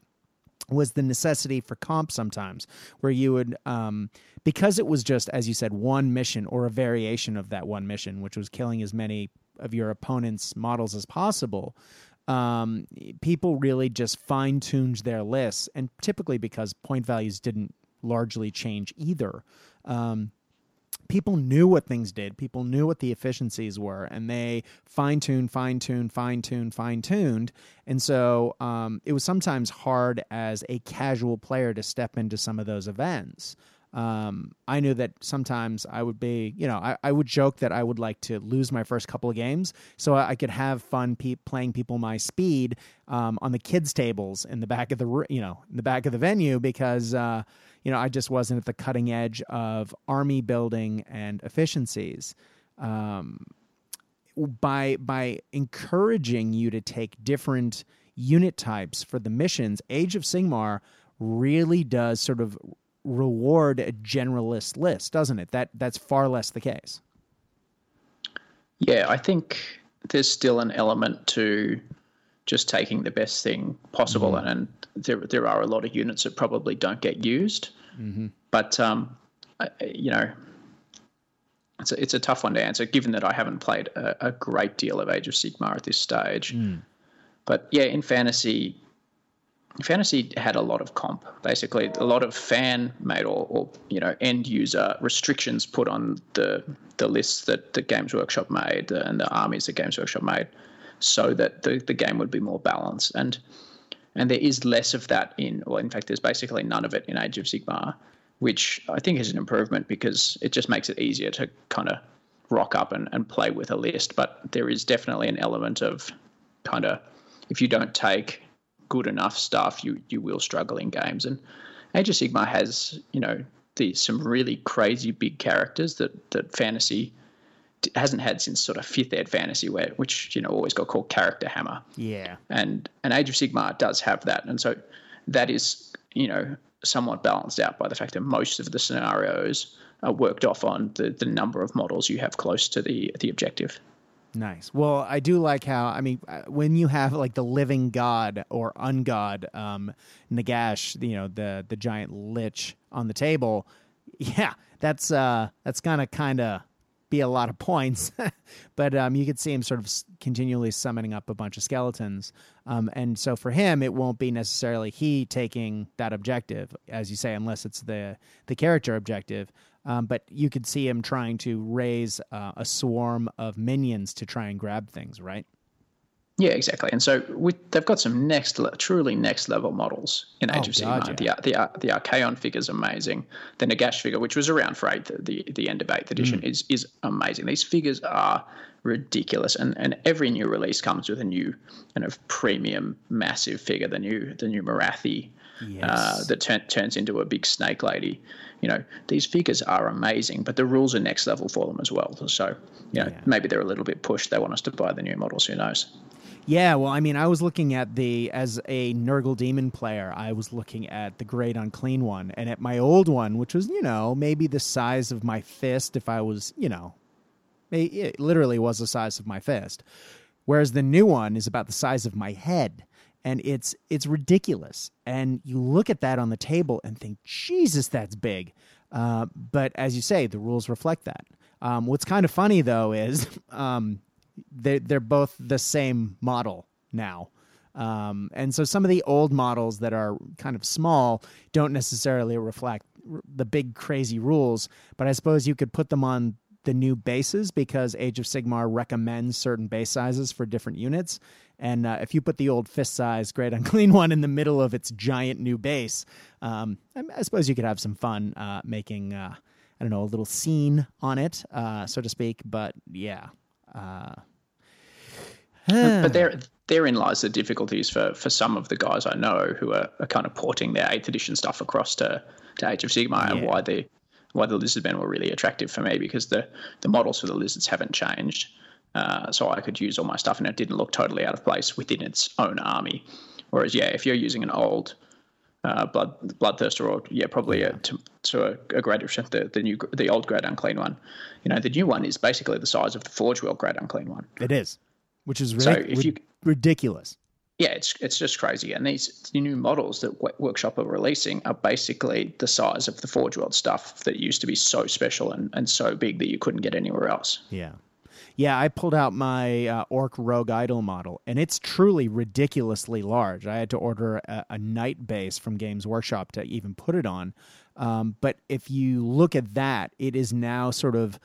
was the necessity for comp sometimes where you would um, because it was just as you said one mission or a variation of that one mission which was killing as many of your opponent's models as possible um, people really just fine-tuned their lists and typically because point values didn't largely change either. Um, people knew what things did. People knew what the efficiencies were, and they fine tuned, fine tuned, fine tuned, fine tuned. And so um, it was sometimes hard as a casual player to step into some of those events. Um, I knew that sometimes I would be, you know, I, I, would joke that I would like to lose my first couple of games so I, could have fun pe- playing people my speed um, on the kids' tables in the back of the, you know, in the back of the venue because, uh, you know, I just wasn't at the cutting edge of army building and efficiencies. Um, by by encouraging you to take different unit types for the missions, Age of Sigmar really does sort of reward a generalist list, doesn't it? That that's far less the case. Yeah, I think there's still an element to just taking the best thing possible, mm-hmm. and, there there are a lot of units that probably don't get used. Mm-hmm. But um, I, you know, it's a, it's a tough one to answer, given that I haven't played a, a great deal of Age of Sigmar at this stage. Mm. But yeah, in fantasy, fantasy had a lot of comp, basically a lot of fan made or, or you know end user restrictions put on the the lists that the Games Workshop made and the armies that Games Workshop made so that the, the game would be more balanced. And and there is less of that in, well, in fact, there's basically none of it in Age of Sigmar, which I think is an improvement because it just makes it easier to kind of rock up and, and play with a list. But there is definitely an element of kind of if you don't take good enough stuff, you you will struggle in games. And Age of Sigmar has, you know, the some really crazy big characters that that fantasy hasn't had since sort of fifth ed fantasy, where which you know always got called character hammer. Yeah, and and Age of Sigmar does have that, and so that is you know somewhat balanced out by the fact that most of the scenarios are worked off on the the number of models you have close to the the objective. Nice. Well, I do like how I mean uh, when you have like the living god or ungod um, Nagash, you know the the giant lich on the table. Yeah, that's uh that's kind of kind of be a lot of points, but um, you could see him sort of continually summoning up a bunch of skeletons. Um, and so for him, it won't be necessarily he taking that objective, as you say, unless it's the the character objective. Um, but you could see him trying to raise uh, a swarm of minions to try and grab things, right? Yeah, exactly. And so we, they've got some next, truly next level models in Age oh, of Sigmar. Yeah. The the the Archaon figure is amazing. The Nagash figure, which was around for eighth, the the end of eighth edition, mm. is is amazing. These figures are ridiculous, and and every new release comes with a new kind of premium, massive figure. The new the new Morathi uh, yes. uh, that t- turns into a big snake lady. You know, these figures are amazing, but the rules are next level for them as well. So, you know, yeah. maybe they're a little bit pushed. They want us to buy the new models. Who knows? Yeah, well, I mean, I was looking at the as a Nurgle Demon player, I was looking at the Great Unclean one, and at my old one, which was you know maybe the size of my fist if I was you know, it literally was the size of my fist, whereas the new one is about the size of my head, and it's it's ridiculous. And you look at that on the table and think, Jesus, that's big. Uh, but as you say, the rules reflect that. Um, what's kind of funny though is um, they they're both the same model now. Um, and so some of the old models that are kind of small don't necessarily reflect the big crazy rules, but I suppose you could put them on the new bases because Age of Sigmar recommends certain base sizes for different units. And uh, if you put the old fist size Great Unclean one in the middle of its giant new base, um, I, I, suppose you could have some fun uh, making, uh, I don't know, a little scene on it, uh, so to speak. But yeah, uh, but there, therein lies the difficulties for, for some of the guys I know who are, are kind of porting their eighth edition stuff across to, to Age of Sigmar yeah. and why the why the lizardmen were really attractive for me because the the models for the lizards haven't changed. Uh, so I could use all my stuff, and it didn't look totally out of place within its own army. Whereas, yeah, if you're using an old uh, blood bloodthirster or yeah probably a, to, to a, a greater extent the, the new the old great unclean one. You know the new one is basically the size of the forge world great unclean one. It is which is really so if you, ridiculous. Yeah it's it's just crazy. And these new models that workshop are releasing are basically the size of the forge world stuff that used to be so special and, and so big that you couldn't get anywhere else. Yeah yeah, I pulled out my uh, Orc Rogue Idol model, and it's truly ridiculously large. I had to order a, a Knight base from Games Workshop to even put it on. Um, but if you look at that, it is now sort of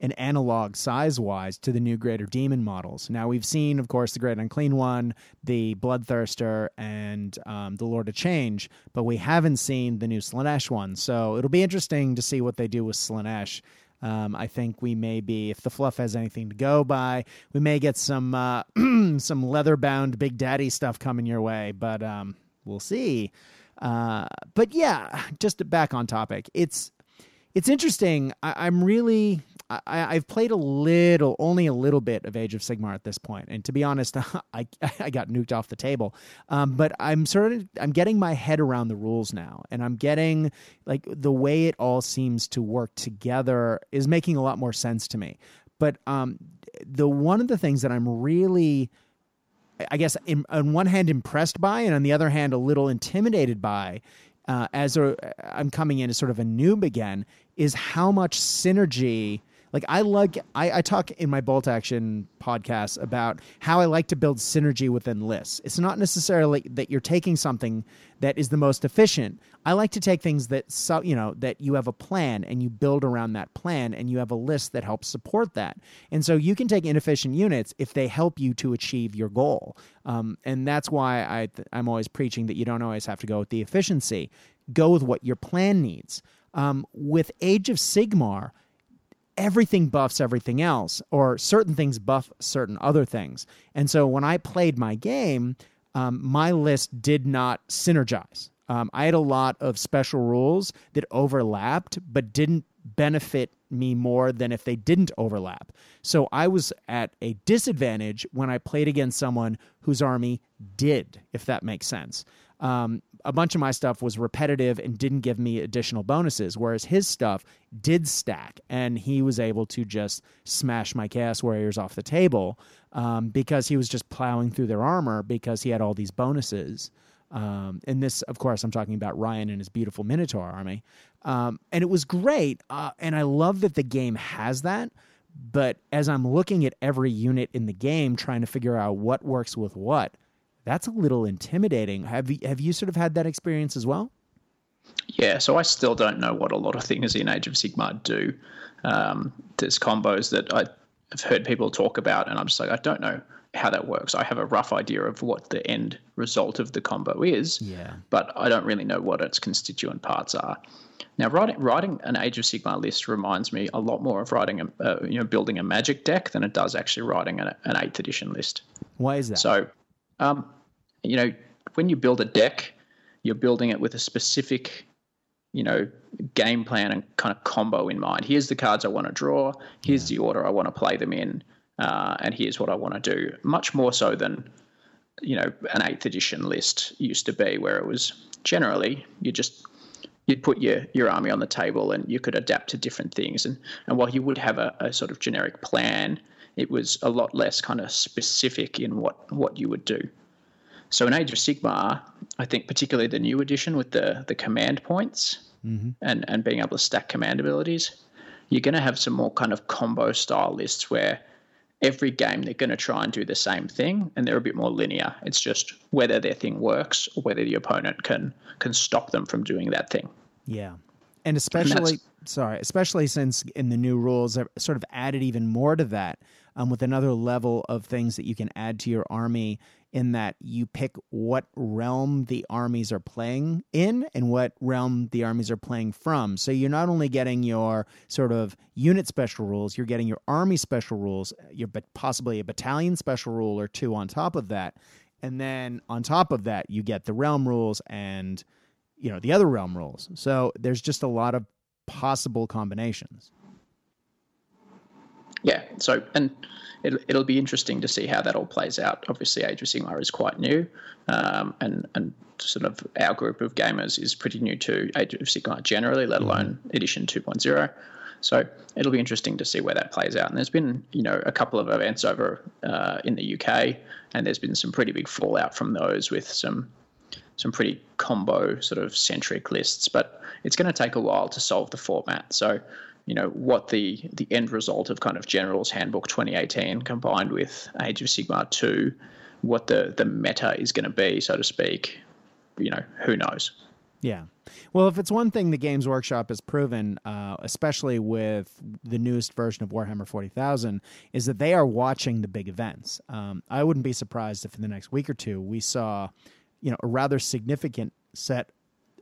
an analog size wise to the new Greater Demon models. Now, we've seen, of course, the Great Unclean One, the Bloodthirster, and um, the Lord of Change, but we haven't seen the new Slaanesh one. So it'll be interesting to see what they do with Slaanesh. Um, I think we may be, if the fluff has anything to go by, we may get some uh, some leather bound Big Daddy stuff coming your way, but um, we'll see. Uh, but yeah, just back on topic. It's it's interesting. I, I'm really I, have played a little, only a little bit of Age of Sigmar at this point, and to be honest, I I got nuked off the table. Um, but I'm sort of I'm getting my head around the rules now, and I'm getting like the way it all seems to work together is making a lot more sense to me. But um, the one of the things that I'm really I guess in, on one hand impressed by, and on the other hand a little intimidated by, uh, as I'm coming in as sort of a noob again, is how much synergy like I like I, I talk in my bolt action podcast about how I like to build synergy within lists. It's not necessarily that you're taking something that is the most efficient. I like to take things that so, you know that you have a plan and you build around that plan and you have a list that helps support that. And so you can take inefficient units if they help you to achieve your goal. Um, and that's why I I'm always preaching that you don't always have to go with the efficiency. Go with what your plan needs. Um, with Age of Sigmar, everything buffs everything else, or certain things buff certain other things. And so when I played my game, um, my list did not synergize. Um, I had a lot of special rules that overlapped, but didn't benefit me more than if they didn't overlap. So I was at a disadvantage when I played against someone whose army did, if that makes sense. Um, a bunch of my stuff was repetitive and didn't give me additional bonuses, whereas his stuff did stack, and he was able to just smash my Chaos Warriors off the table um, because he was just plowing through their armor because he had all these bonuses. Um, and this, of course, I'm talking about Ryan and his beautiful Minotaur army. Um, and it was great. Uh, and I love that the game has that. But as I'm looking at every unit in the game, trying to figure out what works with what, that's a little intimidating. Have you have you sort of had that experience as well? Yeah, so I still don't know what a lot of things in Age of Sigmar do. Um, there's combos that I've heard people talk about, and I'm just like, I don't know how that works. I have a rough idea of what the end result of the combo is, yeah. but I don't really know what its constituent parts are. Now, writing writing an Age of Sigmar list reminds me a lot more of writing a uh, you know building a Magic deck than it does actually writing an, an eighth edition list. Why is that? So, um, you know, when you build a deck, you're building it with a specific you know, game plan and kind of combo in mind. Here's the cards I want to draw. Here's yeah. the order I want to play them in, uh, and here's what I want to do. Much more so than you know an eighth edition list used to be, where it was generally you just you'd put your your army on the table and you could adapt to different things. And and while you would have a, a sort of generic plan, it was a lot less kind of specific in what what you would do. So in Age of Sigmar, I think particularly the new edition with the the command points mm-hmm. and and being able to stack command abilities, you're going to have some more kind of combo style lists where every game they're going to try and do the same thing and they're a bit more linear. It's just whether their thing works or whether the opponent can can stop them from doing that thing. Yeah. And especially and sorry, especially since in the new rules have sort of added even more to that um, with another level of things that you can add to your army in that you pick what realm the armies are playing in and what realm the armies are playing from. So you're not only getting your sort of unit special rules, you're getting your army special rules, uh, your possibly a battalion special rule or two on top of that. And then on top of that, you get the realm rules and you know the other realm rules. So there's just a lot of possible combinations. Yeah. So and it, it'll be interesting to see how that all plays out. Obviously, Age of Sigmar is quite new, um, and and sort of our group of gamers is pretty new to Age of Sigmar generally, let alone Edition 2.0. So it'll be interesting to see where that plays out. And there's been, you know, a couple of events over uh, in the UK, and there's been some pretty big fallout from those with some some pretty combo sort of centric lists. But it's going to take a while to solve the format. So you know what the the end result of kind of General's Handbook 2018 combined with Age of Sigmar 2, what the the meta is going to be, so to speak. You know, who knows? Yeah. Well, if it's one thing the Games Workshop has proven, uh, especially with the newest version of Warhammer 40,000, is that they are watching the big events. Um, I wouldn't be surprised if in the next week or two we saw, you know, a rather significant set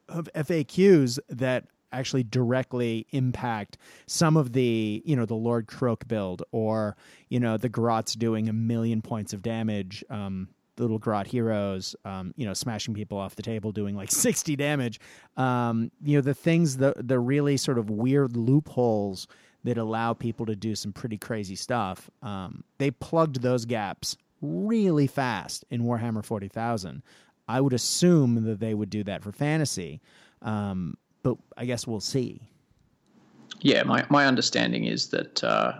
of FAQs that actually directly impact some of the you know the Lord Kroak build or you know the Grots doing a million points of damage. Um, little grot heroes, um, you know, smashing people off the table, doing like sixty damage. Um, you know, the things the the really sort of weird loopholes that allow people to do some pretty crazy stuff. Um, they plugged those gaps really fast in Warhammer Forty Thousand. I would assume that they would do that for fantasy. But I guess we'll see. Yeah, my, my understanding is that uh,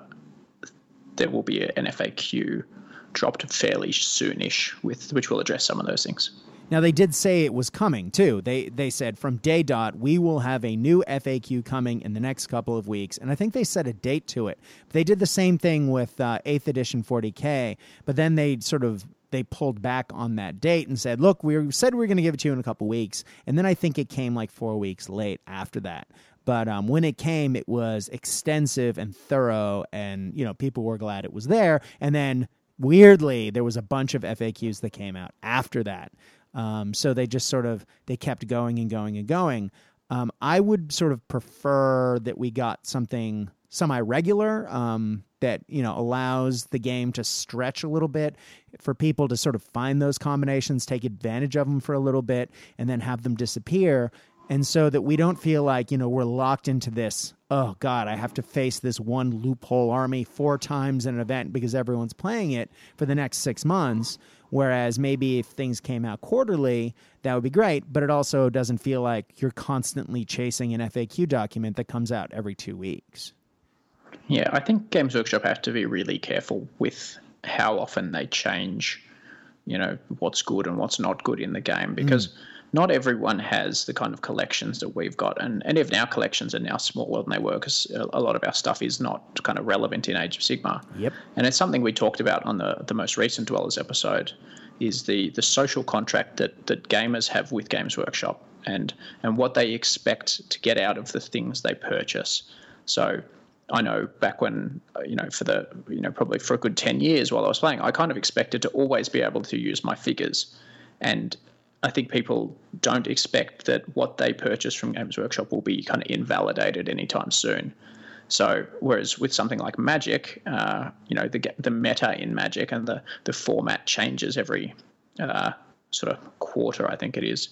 there will be an FAQ dropped fairly soonish, with which will address some of those things. Now they did say it was coming too. They they said from day dot we will have a new FAQ coming in the next couple of weeks, and I think they set a date to it. They did the same thing with uh, Eighth Edition 40k, but then they sort of they pulled back on that date and said, "Look, we said we were going to give it to you in a couple weeks," and then I think it came like four weeks late after that. But um, when it came, it was extensive and thorough, and you know people were glad it was there. And then weirdly, there was a bunch of FAQs that came out after that. Um, so they just sort of they kept going and going and going. Um, I would sort of prefer that we got something semi-regular um, that you know allows the game to stretch a little bit for people to sort of find those combinations, take advantage of them for a little bit, and then have them disappear. And so that we don't feel like you know we're locked into this. Oh God, I have to face this one loophole army four times in an event because everyone's playing it for the next six months. Whereas maybe if things came out quarterly, that would be great, but it also doesn't feel like you're constantly chasing an FAQ document that comes out every two weeks. Yeah, I think Games Workshop have to be really careful with how often they change, you know, what's good and what's not good in the game because. Mm. not everyone has the kind of collections that we've got, and, and even our collections are now smaller than they were because a lot of our stuff is not kind of relevant in Age of Sigmar. Yep. And it's something we talked about on the the most recent Dwellers episode, is the the social contract that that gamers have with Games Workshop and and what they expect to get out of the things they purchase. So I know back when you know for the you know probably for a good 10 years while I was playing I kind of expected to always be able to use my figures and I think people don't expect that what they purchase from Games Workshop will be kind of invalidated anytime soon. So, whereas with something like Magic, uh, you know, the the meta in Magic and the the format changes every uh, sort of quarter, I think it is,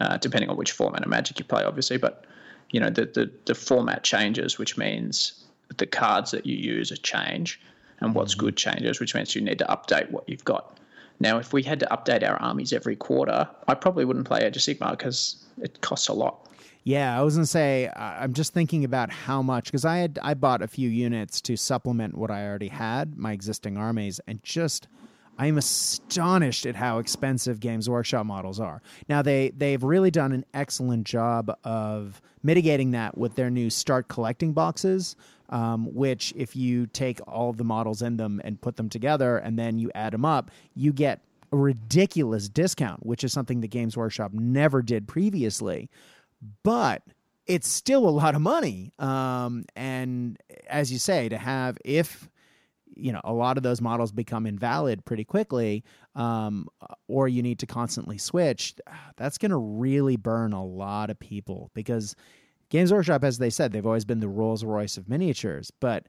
uh, depending on which format of Magic you play, obviously. But you know, the, the the format changes, which means the cards that you use are change, and what's mm-hmm. good changes, which means you need to update what you've got. Now, if we had to update our armies every quarter, I probably wouldn't play Age of Sigmar because it costs a lot. Yeah, I was gonna say I'm just thinking about how much because I had I bought a few units to supplement what I already had my existing armies, and just I am astonished at how expensive Games Workshop models are. Now they they've really done an excellent job of mitigating that with their new start collecting boxes, um, which if you take all the models in them and put them together and then you add them up, you get a ridiculous discount, which is something the Games Workshop never did previously. But it's still a lot of money. Um, and as you say, to have if you know a lot of those models become invalid pretty quickly, um, or you need to constantly switch, that's going to really burn a lot of people because Games Workshop, as they said, they've always been the Rolls Royce of miniatures, but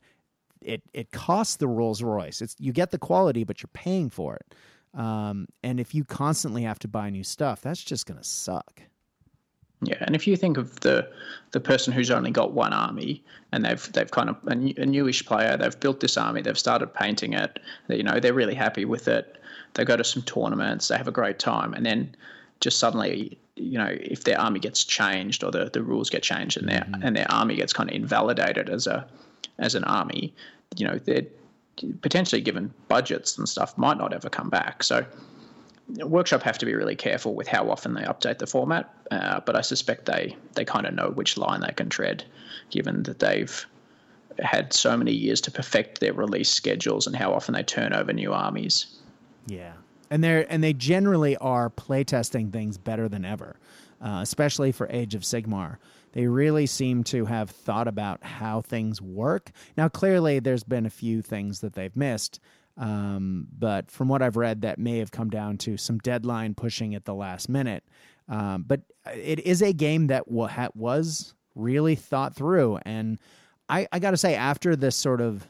it it costs the Rolls Royce. It's you get the quality, but you're paying for it. Um, and if you constantly have to buy new stuff, that's just going to suck. Yeah, and if you think of the the person who's only got one army and they've they've kind of a, new, a newish player, they've built this army, they've started painting it, you know, they're really happy with it. They go to some tournaments, they have a great time, and then just suddenly you know if their army gets changed or the, the rules get changed and their mm-hmm. and their army gets kind of invalidated as a as an army you know they're potentially given budgets and stuff might not ever come back so workshop have to be really careful with how often they update the format uh, but i suspect they they kind of know which line they can tread given that they've had so many years to perfect their release schedules and how often they turn over new armies yeah and they're and they generally are playtesting things better than ever, uh, especially for Age of Sigmar. They really seem to have thought about how things work. Now, clearly, there's been a few things that they've missed, um, but from what I've read, that may have come down to some deadline pushing at the last minute. Um, but it is a game that was really thought through, and I, I got to say, after this sort of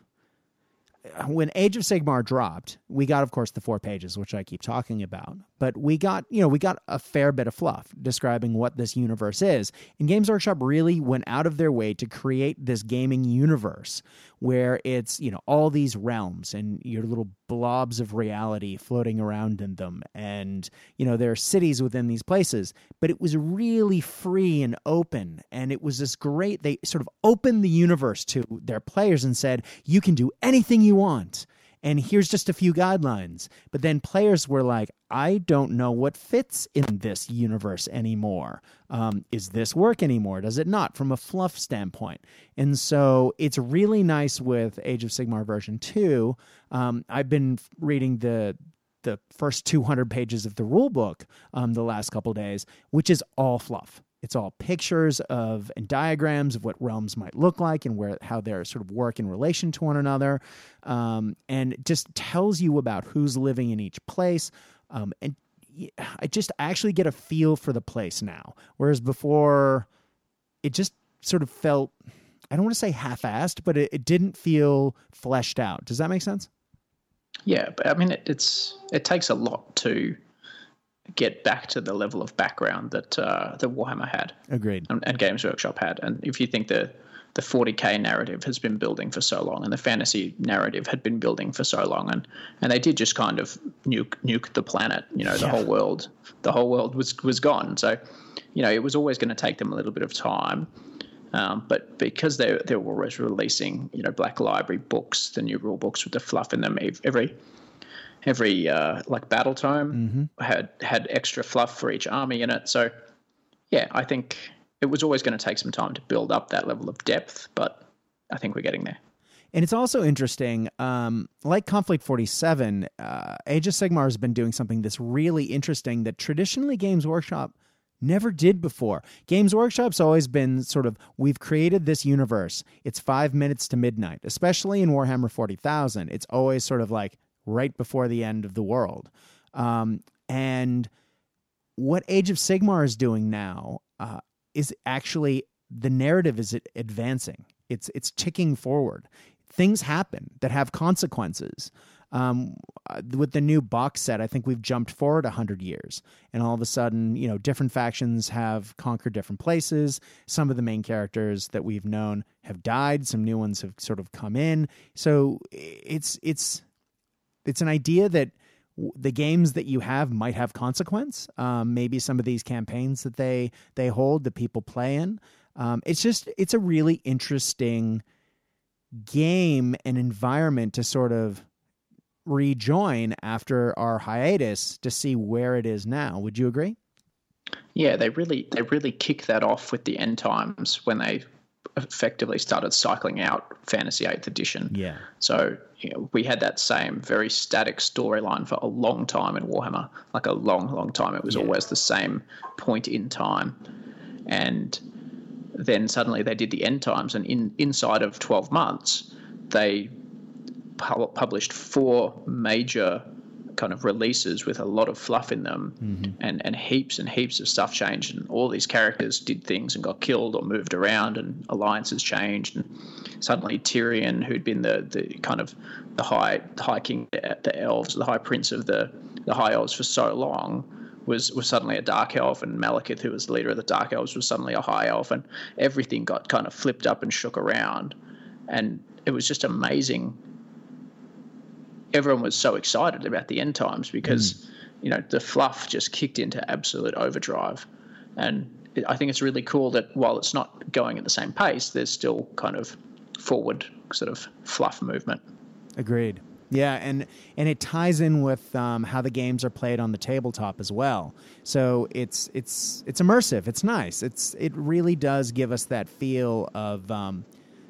when Age of Sigmar dropped, we got, of course, the four pages, which I keep talking about. But we got, you know, we got a fair bit of fluff describing what this universe is. And Games Workshop really went out of their way to create this gaming universe where it's, you know, all these realms and your little blobs of reality floating around in them. And, you know, there are cities within these places. But it was really free and open. And it was this great, they sort of opened the universe to their players and said, you can do anything you want and here's just a few guidelines. But then players were like, I don't know what fits in this universe anymore. Um, is this work anymore? Does it not from a fluff standpoint? And so it's really nice with Age of Sigmar version 2. Um, I've been reading the the first 200 pages of the rule book um, the last couple days, which is all fluff. It's all pictures of and diagrams of what realms might look like and where how they're sort of work in relation to one another, um, and just tells you about who's living in each place. Um, and I just actually get a feel for the place now, whereas before, it just sort of felt I don't want to say half-assed, but it, it didn't feel fleshed out. Does that make sense? Yeah, but I mean, it, it's it takes a lot to get back to the level of background that uh, that Warhammer had. Agreed. And, and, Games Workshop had. And if you think the the 40k narrative has been building for so long, and the fantasy narrative had been building for so long, and and they did just kind of nuke nuke the planet. You know, the yeah. whole world, the whole world was was gone. So, you know, it was always going to take them a little bit of time. Um, but because they they were always releasing, you know, Black Library books, the new rule books with the fluff in them every every uh, like battle tome Mm-hmm. had had extra fluff for each army in it. So yeah, I think it was always going to take some time to build up that level of depth, but I think we're getting there. And it's also interesting, um, like Konflikt '47, uh, Age of Sigmar has been doing something that's really interesting that traditionally Games Workshop never did before. Games Workshop's always been sort of, we've created this universe. It's five minutes to midnight, especially in Warhammer 40,000. It's always sort of like right before the end of the world. Um, and what Age of Sigmar is doing now uh, is actually the narrative is advancing. It's it's ticking forward. Things happen that have consequences. Um, uh, with the new box set, I think we've jumped forward a hundred years, and all of a sudden, you know, different factions have conquered different places. Some of the main characters that we've known have died. Some new ones have sort of come in. So it's it's it's an idea that the games that you have might have consequence. Um, maybe some of these campaigns that they they hold that people play in. Um, it's just it's a really interesting game and environment to sort of rejoin after our hiatus to see where it is now. Would you agree? Yeah, they really they really kick that off with the end times when they effectively started cycling out Fantasy Eighth Edition. Yeah. So you know, we had that same very static storyline for a long time in Warhammer, like a long, long time. It was Yeah. always the same point in time, and then suddenly they did the end times, and in inside of twelve months, they pu- published four major kind of releases with a lot of fluff in them mm-hmm. and, and heaps and heaps of stuff changed and all these characters did things and got killed or moved around and alliances changed and suddenly Tyrion who'd been the, the kind of the high high king at the elves the high prince of the the high elves for so long was was suddenly a dark elf and Malekith who was the leader of the dark elves was suddenly a high elf and everything got kind of flipped up and shook around and it was just amazing everyone was so excited about the end times because you know the fluff just kicked into absolute overdrive and i think it's really cool that while it's not going at the same pace there's still kind of forward sort of fluff movement Agreed. Yeah, and and it ties in with um, how the games are played on the tabletop as well. So it's it's it's immersive. It's nice. It's it really does give us that feel of um,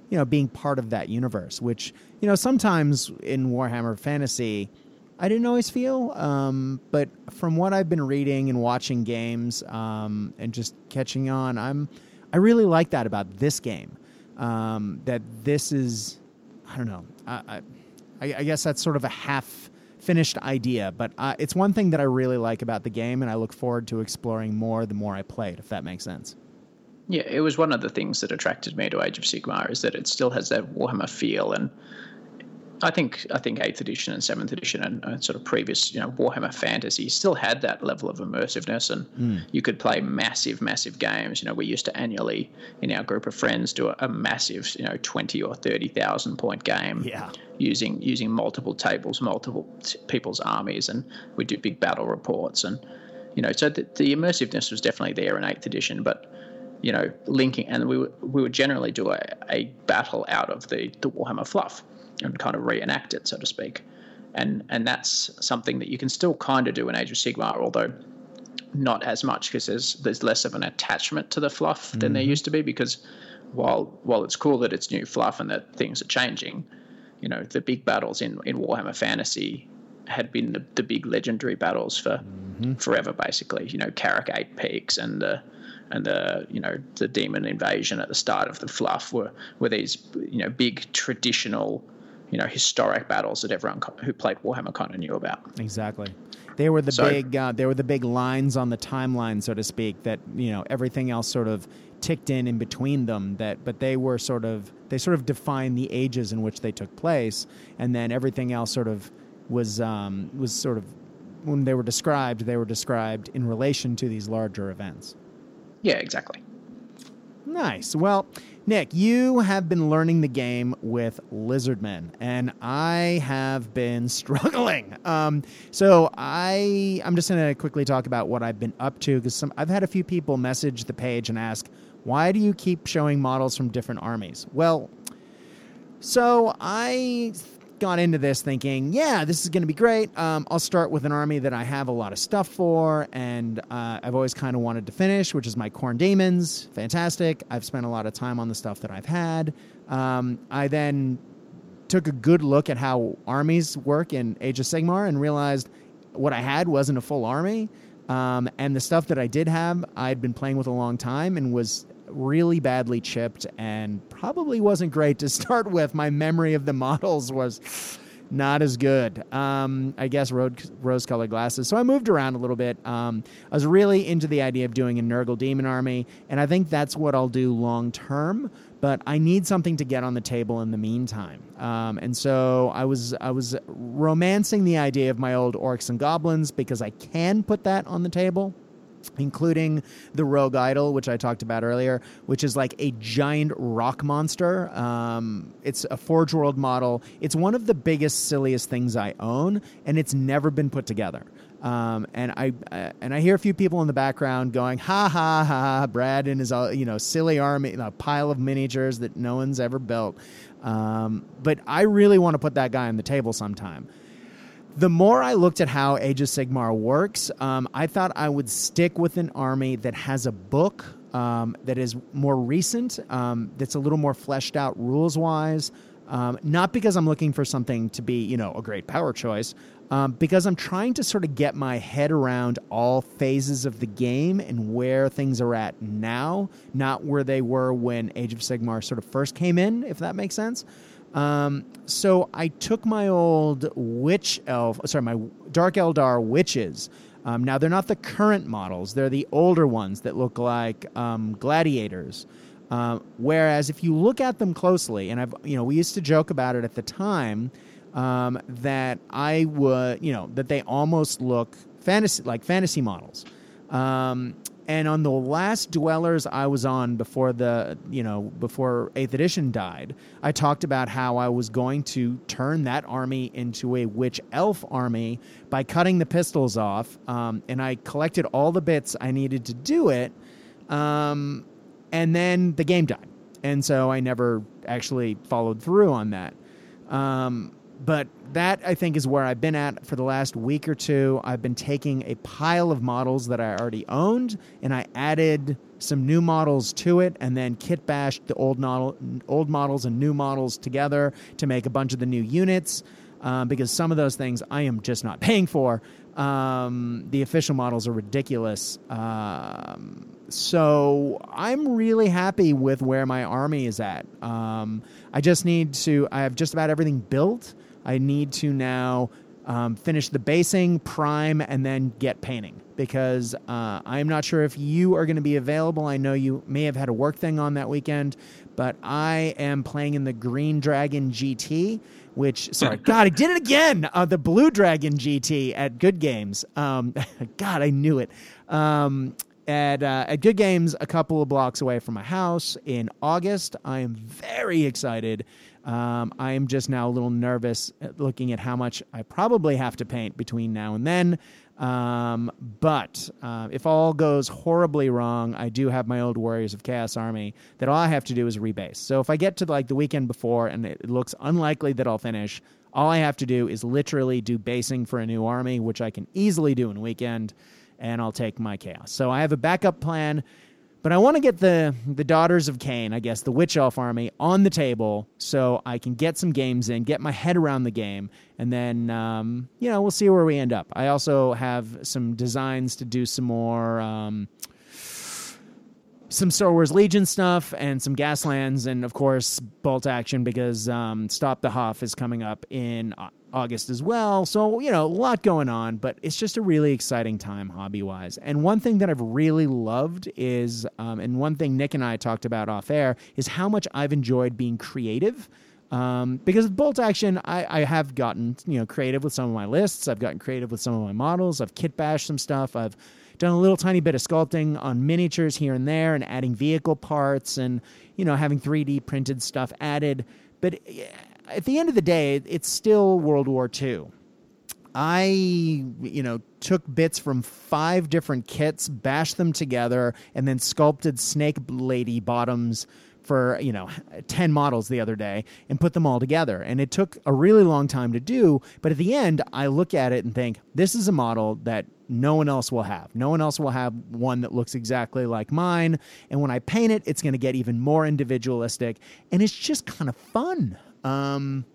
you know being part of that universe, which you know sometimes in Warhammer Fantasy. I didn't always feel, um, but from what I've been reading and watching games um, and just catching on, I'm I really like that about this game. Um, that this is, I don't know, I, I, I guess that's sort of a half finished idea, but uh, it's one thing that I really like about the game, and I look forward to exploring more the more I play it, if that makes sense. Yeah it was one of the things that attracted me to age of sigmar is that it still has that warhammer feel and I think I think eighth edition and seventh edition and, and sort of previous you know Warhammer Fantasy still had that level of immersiveness, and hmm. you could play massive, massive games. You know, we used to annually in our group of friends do a, a massive you know twenty or thirty thousand point game. Yeah. Using using multiple tables, multiple t- people's armies, and we do big battle reports, and you know, so the, the immersiveness was definitely there in eighth edition, but you know, linking, and we would, we would generally do a, a battle out of the, the Warhammer fluff and kind of reenact it, so to speak. And and that's something that you can still kind of do in Age of Sigmar, although not as much because there's there's less of an attachment to the fluff than there mm-hmm. used to be. Because while while it's cool that it's new fluff and that things are changing, you know, the big battles in in Warhammer Fantasy had been the, the big legendary battles for mm-hmm. forever, basically. You know, Karak Eight Peaks and the and the you know the demon invasion at the start of the fluff were were these you know big traditional you know historic battles that everyone who played Warhammer kind of knew about. Exactly. They were the So- big. Uh, they were the big lines on the timeline, so to speak. That you know everything else sort of ticked in in between them. That, but they were sort of they sort of defined the ages in which they took place, and then everything else sort of was um, was sort of when they were described, they were described in relation to these larger events. Yeah, exactly. Nice. Well, Nick, you have been learning the game with Lizardmen, and I have been struggling. Um, so I, I'm just going to quickly talk about what I've been up to because I've had a few people message the page and ask, "Why do you keep showing models from different armies?" Well, so I got into this thinking, yeah, this is going to be great. Um, I'll start with an army that I have a lot of stuff for, and uh, I've always kind of wanted to finish, which is my Khorne Daemons. Fantastic. I've spent a lot of time on the stuff that I've had. Um, I then took a good look at how armies work in Age of Sigmar and realized what I had wasn't a full army. Um, and the stuff that I did have, I'd been playing with a long time and was really badly chipped and probably wasn't great to start with. My memory of the models was not as good. Um, I guess rose colored glasses. So I moved around a little bit. Um, I was really into the idea of doing a Nurgle Demon Army, and I think that's what I'll do long term. But I need something to get on the table in the meantime. Um, and so I was I was romancing the idea of my old orcs and goblins because I can put that on the table including the Rogue Idol, which I talked about earlier, which is like a giant rock monster. Um, it's a Forge World model. It's one of the biggest, silliest things I own, and it's never been put together. Um, and I uh, and I hear a few people in the background going, "Ha ha ha!" Brad and his uh, you know silly army, a pile of miniatures that no one's ever built. Um, but I really want to put that guy on the table sometime the more I looked at how Age of Sigmar works, um, I thought I would stick with an army that has a book um, that is more recent, um, that's a little more fleshed out rules wise. Um, not because I'm looking for something to be, you know, a great power choice, um, because I'm trying to sort of get my head around all phases of the game and where things are at now, not where they were when Age of Sigmar sort of first came in, if that makes sense. Um, so I took my old witch elf, sorry, my Dark Eldar witches. Um, now they're not the current models; they're the older ones that look like um, gladiators. Uh, whereas if you look at them closely, and I've you know we used to joke about it at the time um, that I would you know that they almost look fantasy like fantasy models. Um, and on the last dwellers I was on before the you know before Eighth Edition died, I talked about how I was going to turn that army into a witch elf army by cutting the pistols off, um, and I collected all the bits I needed to do it, um, and then the game died, and so I never actually followed through on that. Um, but that I think is where I've been at for the last week or two. I've been taking a pile of models that I already owned and I added some new models to it and then kit bashed the old model, old models and new models together to make a bunch of the new units. Um, because some of those things I am just not paying for. Um, the official models are ridiculous. Um, so I'm really happy with where my army is at. Um, I just need to. I have just about everything built. I need to now um, finish the basing, prime, and then get painting because uh, I'm not sure if you are going to be available. I know you may have had a work thing on that weekend, but I am playing in the Green Dragon GT, which, sorry, God, I did it again. Uh, the Blue Dragon GT at Good Games. Um, God, I knew it. Um, at, uh, at Good Games, a couple of blocks away from my house in August. I am very excited um, I am just now a little nervous looking at how much I probably have to paint between now and then. Um, but uh, if all goes horribly wrong, I do have my old Warriors of Chaos army that all I have to do is rebase. So if I get to like the weekend before and it looks unlikely that I'll finish, all I have to do is literally do basing for a new army, which I can easily do in a weekend, and I'll take my chaos. So I have a backup plan but I want to get the the Daughters of Khaine, I guess, the Witch Elf army on the table so I can get some games in, get my head around the game, and then um, you know we'll see where we end up. I also have some designs to do some more. Um, some Star Wars Legion stuff and some Gaslands, and of course Bolt Action because um, Stop the Hoff is coming up in August as well. So, you know, a lot going on, but it's just a really exciting time hobby wise. And one thing that I've really loved is, um, and one thing Nick and I talked about off air, is how much I've enjoyed being creative. Um, because with bolt action, I, I have gotten you know creative with some of my lists. I've gotten creative with some of my models. I've kit bashed some stuff. I've done a little tiny bit of sculpting on miniatures here and there, and adding vehicle parts, and you know having 3D printed stuff added. But at the end of the day, it's still World War II. I, you know, took bits from five different kits, bashed them together, and then sculpted snake lady bottoms for you know 10 models the other day and put them all together. And it took a really long time to do but at the end i look at it and think this is a model that no one else will have. No one else will have one that looks exactly like mine. And when i paint it it's going to get even more individualistic. And it's just kind of fun um,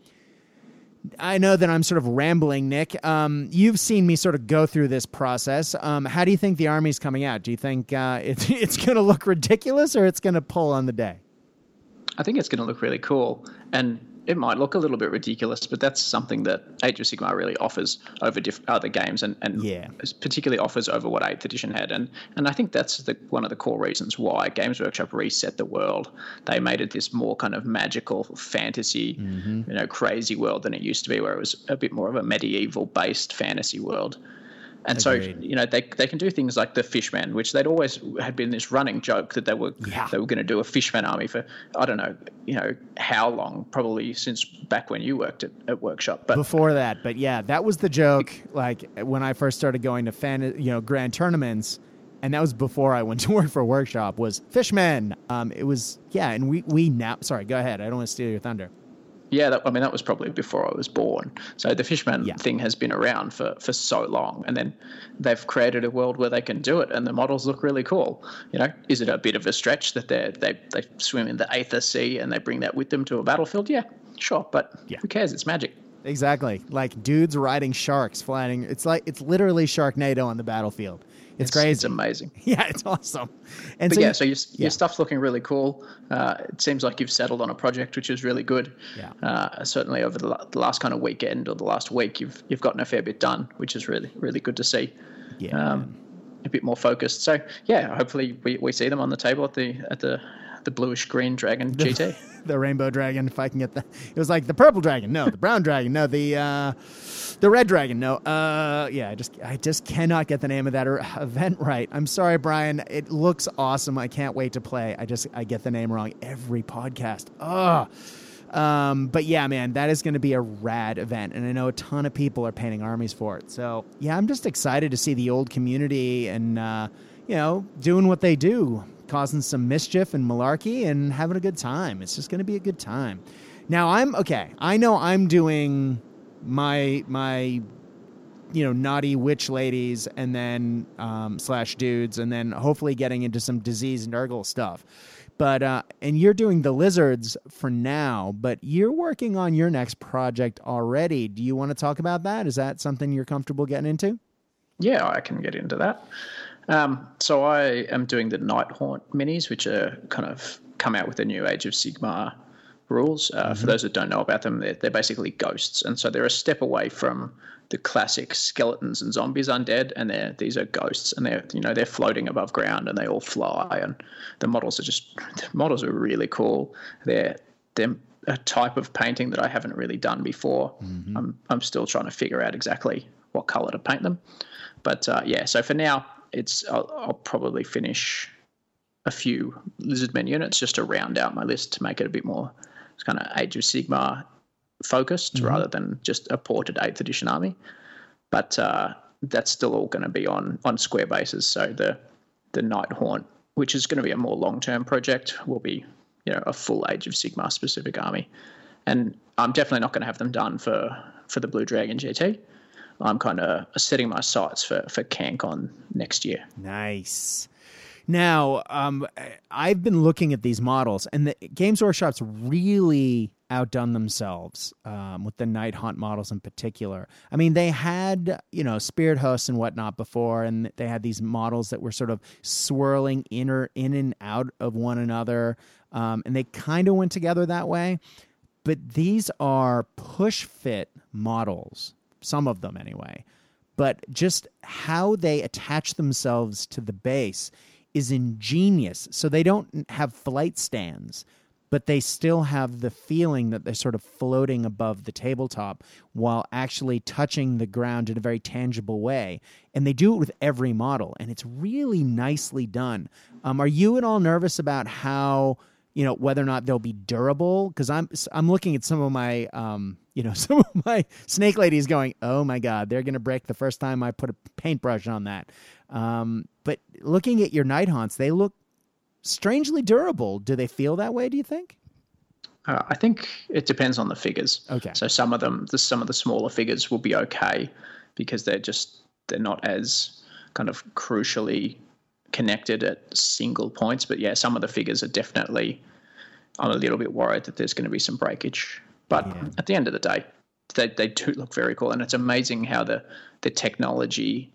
I know that I'm sort of rambling, Nick. Um, you've seen me sort of go through this process. Um, how do you think the army's coming out? Do you think uh, it's it's going to look ridiculous or it's going to pull on the day? I think it's going to look really cool, and it might look a little bit ridiculous, but that's something that Age of Sigmar really offers over diff- other games, and, and yeah. particularly offers over what Eighth Edition had, and and I think that's the, one of the core reasons why Games Workshop reset the world. They made it this more kind of magical fantasy, mm-hmm. you know, crazy world than it used to be, where it was a bit more of a medieval based fantasy world. And Agreed. so, you know, they, they can do things like the Fishman, which they'd always had been this running joke that they were yeah. they were going to do a Fishman army for I don't know, you know, how long? Probably since back when you worked at, at Workshop. But before that, but yeah, that was the joke. Like when I first started going to fan, you know, grand tournaments, and that was before I went to work for Workshop. Was Fishman? Um, it was yeah, and we we now. Sorry, go ahead. I don't want to steal your thunder. Yeah, that, I mean that was probably before I was born. So the Fishman yeah. thing has been around for, for so long, and then they've created a world where they can do it, and the models look really cool. You know, is it a bit of a stretch that they they they swim in the Aether Sea and they bring that with them to a battlefield? Yeah, sure, but yeah. who cares? It's magic. Exactly, like dudes riding sharks, flying. It's like it's literally Sharknado on the battlefield. It's, it's, crazy. It's amazing. Yeah, it's awesome. And but so yeah, you, so your, yeah. your stuff's looking really cool. Uh, it seems like you've settled on a project which is really good. Yeah. Uh, certainly over the, the, last kind of weekend or the last week, you've you've gotten a fair bit done, which is really really good to see. Yeah. Um, a bit more focused. So yeah, hopefully we, we see them on the table at the at the the bluish green dragon GT. the rainbow dragon, if I can get the. It was like the purple dragon. No, the brown dragon. No, the uh, the red dragon. No, uh, yeah. I just I just cannot get the name of that event right. I'm sorry, Brian. It looks awesome. I can't wait to play. I just I get the name wrong every podcast. Ugh. Um, but yeah, man, that is going to be a rad event, and I know a ton of people are painting armies for it. So yeah, I'm just excited to see the old community and uh, you know doing what they do causing some mischief and malarkey and having a good time. It's just going to be a good time. Now I'm okay. I know I'm doing my my you know naughty witch ladies and then um, slash dudes and then hopefully getting into some disease Nurgle stuff. But uh, and you're doing the lizards for now, but you're working on your next project already. Do you want to talk about that? Is that something you're comfortable getting into? Yeah, I can get into that. Um, so I am doing the Nighthaunt minis, which are kind of come out with the new Age of Sigmar rules. Uh, mm-hmm. For those that don't know about them, they're, they're basically ghosts, and so they're a step away from the classic skeletons and zombies undead, and they're these are ghosts, and they're you know they're floating above ground and they all fly, and the models are just the models are really cool. They're they're a type of painting that I haven't really done before. Mm-hmm. I'm I'm still trying to figure out exactly what color to paint them, but uh, yeah. So for now, it's I'll, I'll, probably finish a few Lizardmen units just to round out my list to make it a bit more kind of Age of Sigmar focused mm-hmm. rather than just a ported Eighth Edition army. But uh, that's still all going to be on on square bases. So the the Nighthaunt, which is going to be a more long term project, will be you know a full Age of Sigmar specific army. And I'm definitely not going to have them done for for the Blue Dragon GT. I'm kind of setting my sights for for CanCon next year. Nice. Now, um, I've been looking at these models, and the Games Workshop's really outdone themselves um, with the Nighthaunt models in particular. I mean, they had you know Spirit Hosts and whatnot before, and they had these models that were sort of swirling inner in and out of one another, um, and they kind of went together that way. But these are push fit models some of them anyway. But just how they attach themselves to the base is ingenious. So they don't have flight stands, but they still have the feeling that they're sort of floating above the tabletop while actually touching the ground in a very tangible way. And they do it with every model, and it's really nicely done. Um, are you at all nervous about how? You know whether or not they'll be durable because i'm i'm looking at some of my um you know some of my snake ladies going oh my god they're going to break the first time i put a paintbrush on that um but looking at your Nighthaunts they look strangely durable. Do they feel that way? Do you think? Uh, I think it depends on the figures. Okay. So some of them, the, some of the smaller figures will be okay because they're just they're not as kind of crucially connected at single points. But yeah, some of the figures are definitely. I'm a little bit worried that there's going to be some breakage. But Yeah. at the end of the day, they they do look very cool, and it's amazing how the the technology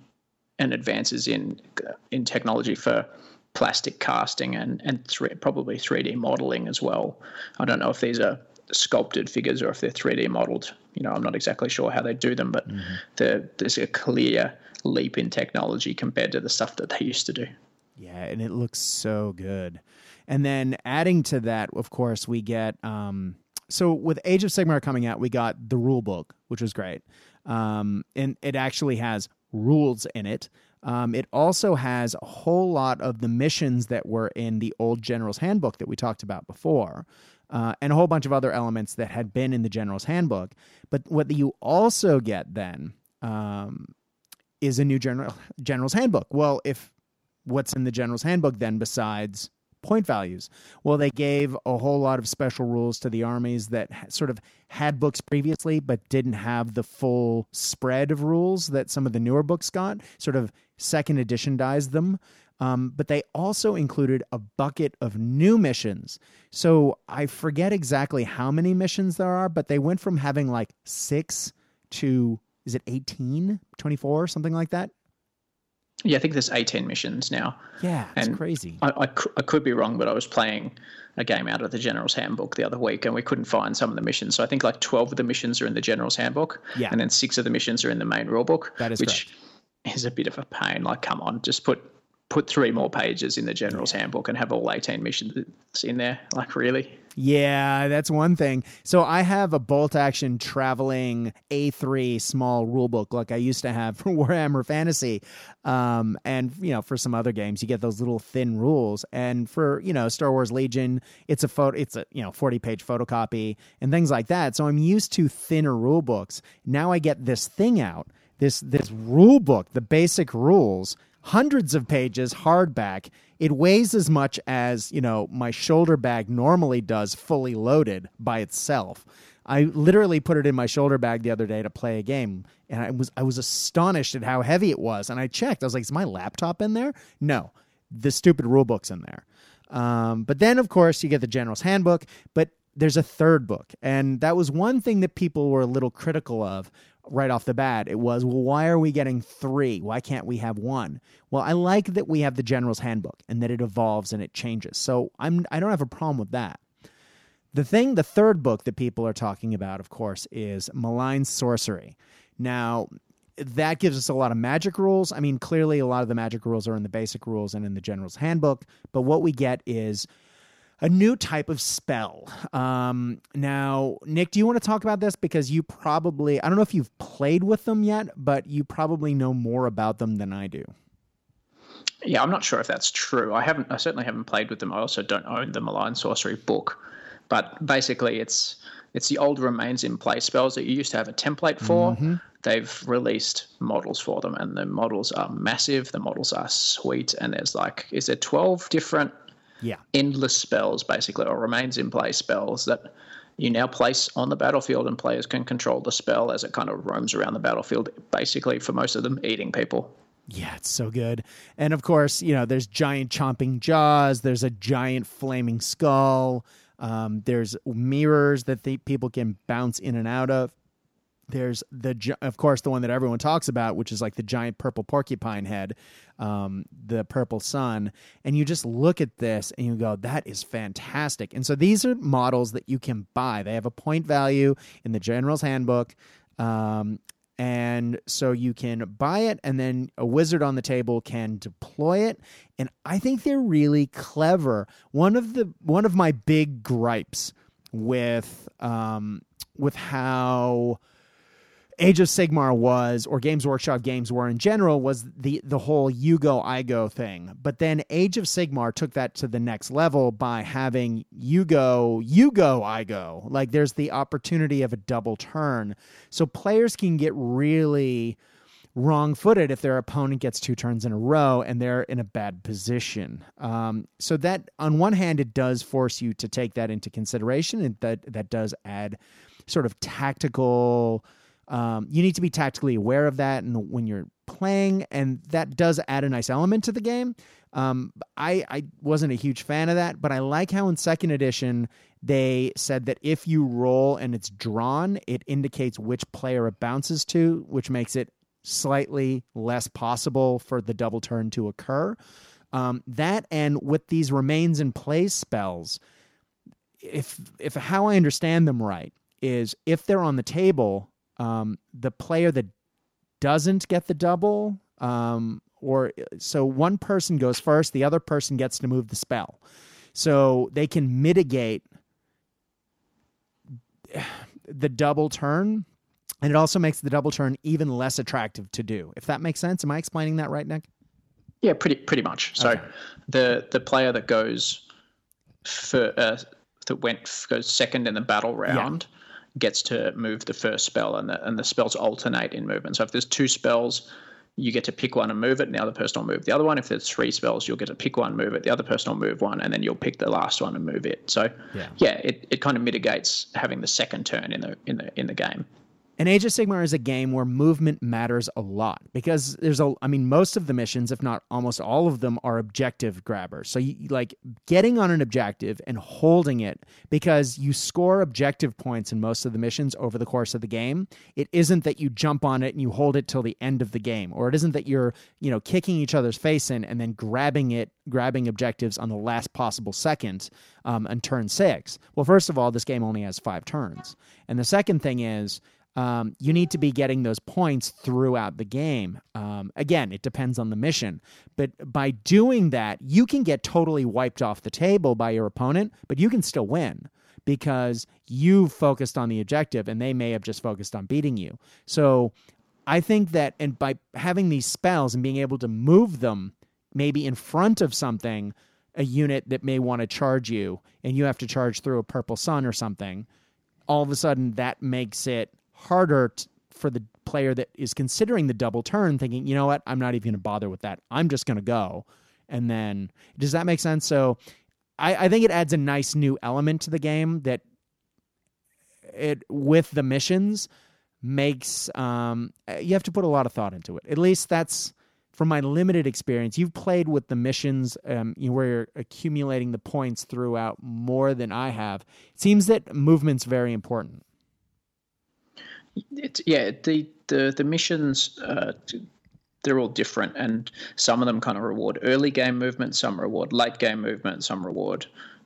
and advances in in technology for plastic casting and and three, probably 3D modeling as well. I don't know if these are sculpted figures or if they're 3D modeled. You know, I'm not exactly sure how they do them, but mm-hmm. the, there's a clear leap in technology compared to the stuff that they used to do. Yeah, and it looks so good. And then adding to that, of course, we get um, so with Age of Sigmar coming out, we got the rule book, which was great, um, and it actually has rules in it. Um, it also has a whole lot of the missions that were in the old General's Handbook that we talked about before, uh, and a whole bunch of other elements that had been in the General's Handbook. But what you also get then um, is a new general General's Handbook. Well, if what's in the General's Handbook then besides point values? Well, they gave a whole lot of special rules to the armies that sort of had books previously, but didn't have the full spread of rules that some of the newer books got, sort of second edition editionized them. Um, but they also included a bucket of new missions. So I forget exactly how many missions there are, but they went from having like six to, is it 18, 24, something like that? Yeah, I think there's 18 missions now. Yeah, it's And crazy. I, I, I could be wrong, but I was playing a game out of the General's Handbook the other week and we couldn't find some of the missions. So I think like 12 of the missions are in the General's Handbook. Yeah. And then six of the missions are in the main rulebook. That is which is a bit of a pain. Like, come on, just put put three more pages in the General's Handbook and have all 18 missions in there. Like, really? Yeah, that's one thing. So I have a bolt action traveling A3 small rulebook like I used to have for Warhammer Fantasy. Um, and, you know, for some other games, you get those little thin rules. And for, you know, Star Wars Legion, it's a photo, it's a, you know, 40 page photocopy and things like that. So I'm used to thinner rule books. Now I get this thing out, this, this rule book, the basic rules hundreds of pages hardback it weighs as much as you know my shoulder bag normally does fully loaded by itself. I literally put it in my shoulder bag the other day to play a game and i was i was astonished at how heavy it was and i checked. I was like is my laptop in there? No. The stupid rule book's in there. Um, but then of course you get the general's handbook but there's a third book and that was one thing that people were a little critical of right off the bat. It was, well, why are we getting three? Why can't we have one? Well, I like that we have the General's Handbook and that it evolves and it changes. So I'm I don't have a problem with that. The thing, the third book that people are talking about, of course, is Malign Sorcery. Now, that gives us a lot of magic rules. I mean, clearly, a lot of the magic rules are in the basic rules and in the General's Handbook, but what we get is a new type of spell. Um, now, Nick, do you want to talk about this? Because you probably, I don't know if you've played with them yet, but you probably know more about them than I do. Yeah, I'm not sure if that's true. I haven't. I certainly haven't played with them. I also don't own the Malign Sorcery book, but basically, it's it's the old remains in play spells that you used to have a template for. They've released models for them, and the models are massive. The models are sweet, and there's like, is there 12 different Yeah. endless spells, basically, or remains in play spells that you now place on the battlefield, and players can control the spell as it kind of roams around the battlefield, basically, for most of them, eating people. Yeah, it's so good. And of course, you know, there's giant chomping jaws, there's a giant flaming skull, um, there's mirrors that the people can bounce in and out of. There's the, of course, the one that everyone talks about, which is like the giant purple porcupine head, um, the purple sun. And you just look at this and you go, that is fantastic. And so these are models that you can buy. They have a point value in the General's Handbook. Um, and so you can buy it and then a wizard on the table can deploy it and i think they're really clever one of the one of my big gripes with um with how Age of Sigmar was, or Games Workshop games were in general, was the the whole you go I go thing. But then Age of Sigmar took that to the next level by having you go you go I go. Like there's the opportunity of a double turn, so players can get really wrong footed if their opponent gets two turns in a row and they're in a bad position. Um, so that on one hand, it does force you to take that into consideration, and that that does add sort of tactical. Um, you need to be tactically aware of that, and when you're playing, and that does add a nice element to the game. Um, I I wasn't a huge fan of that, but I like how in second edition they said that if you roll and it's drawn, it indicates which player it bounces to, which makes it slightly less possible for the double turn to occur. Um, that and with these remains in place spells, if if how I understand them right is if they're on the table, um, the player that doesn't get the double, um, or so one person goes first, the other person gets to move the spell, so they can mitigate the double turn and it also makes the double turn even less attractive to do. If that makes sense, am I explaining that right, Nick? Yeah, pretty pretty much. So okay. the the player that goes for uh, that went goes second in the battle round yeah. Gets to move the first spell, and the and the spells alternate in movement. So if there's two spells, you get to pick one and move it, and the other person will move the other one. If there's three spells, you'll get to pick one, move it, the other person will move one, and then you'll pick the last one and move it. So yeah, yeah it, it kind of mitigates having the second turn in the in the in the game. And Age of Sigmar is a game where movement matters a lot because there's a, I mean, most of the missions, if not almost all of them, are objective grabbers. So, you, like getting on an objective and holding it because you score objective points in most of the missions over the course of the game. It isn't that you jump on it and you hold it till the end of the game, or it isn't that you're, you know, kicking each other's face in and then grabbing it, grabbing objectives on the last possible second um, on turn six. Well, first of all, this game only has five turns. And the second thing is, um, you need to be getting those points throughout the game. Um, again, it depends on the mission. But by doing that, you can get totally wiped off the table by your opponent, but you can still win because you focused on the objective and they may have just focused on beating you. So I think that, and by having these spells and being able to move them maybe in front of something, a unit that may want to charge you, and you have to charge through a purple sun or something, all of a sudden that makes it harder t- for the player that is considering the double turn, thinking, you know what, I'm not even going to bother with that. I'm just going to go. And then, does that make sense? So, I, I think it adds a nice new element to the game that it with the missions makes um, you have to put a lot of thought into it. At least that's from my limited experience. You've played with the missions um, where you're accumulating the points throughout more than I have. It seems that movement's very important. It's yeah the the the missions. Uh, they're all different, and some of them kind of reward early game movement, some reward late game movement, some reward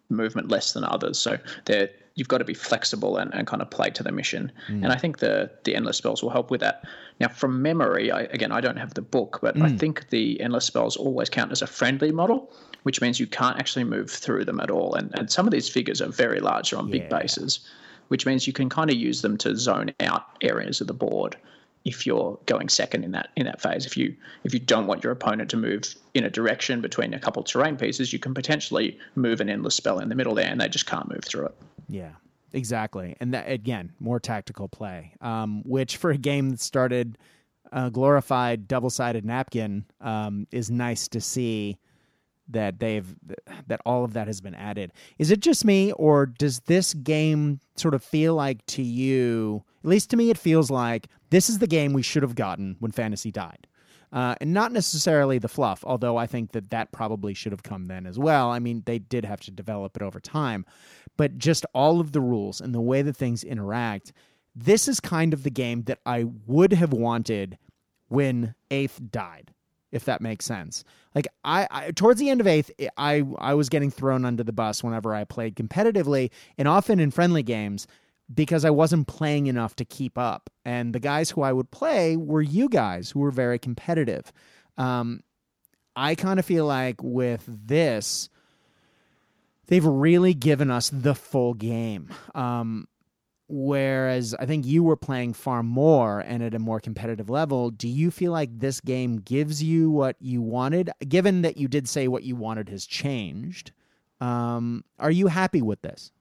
movement less than others. So they're you've got to be flexible and, and kind of play to the mission. Mm. And I think the the endless spells will help with that. Now, from memory, I, again, I don't have the book, but mm. I think the endless spells always count as a friendly model, which means you can't actually move through them at all. And and some of these figures are very large, they're on yeah. big bases which means you can kind of use them to zone out areas of the board if you're going second in that in that phase. If you if you don't want your opponent to move in a direction between a couple terrain pieces, you can potentially move an endless spell in the middle there, and they just can't move through it. Yeah, exactly. And that again, more tactical play, um, which for a game that started a glorified double sided napkin um, is nice to see that they've that all of that has been added. Is it just me or does this game sort of feel like to you, at least to me it feels like this is the game we should have gotten when fantasy died. Uh, and not necessarily the fluff, although I think that that probably should have come then as well. I mean, they did have to develop it over time, but just all of the rules and the way that things interact. This is kind of the game that I would have wanted when Eighth died if that makes sense. Like I, I, towards the end of eighth, I I was getting thrown under the bus whenever I played competitively and often in friendly games because I wasn't playing enough to keep up. And the guys who I would play were you guys who were very competitive. Um, I kind of feel like with this, they've really given us the full game. Um, Whereas I think you were playing far more and at a more competitive level. Do you feel like this game gives you what you wanted? Given that you did say what you wanted has changed, um, are you happy with this?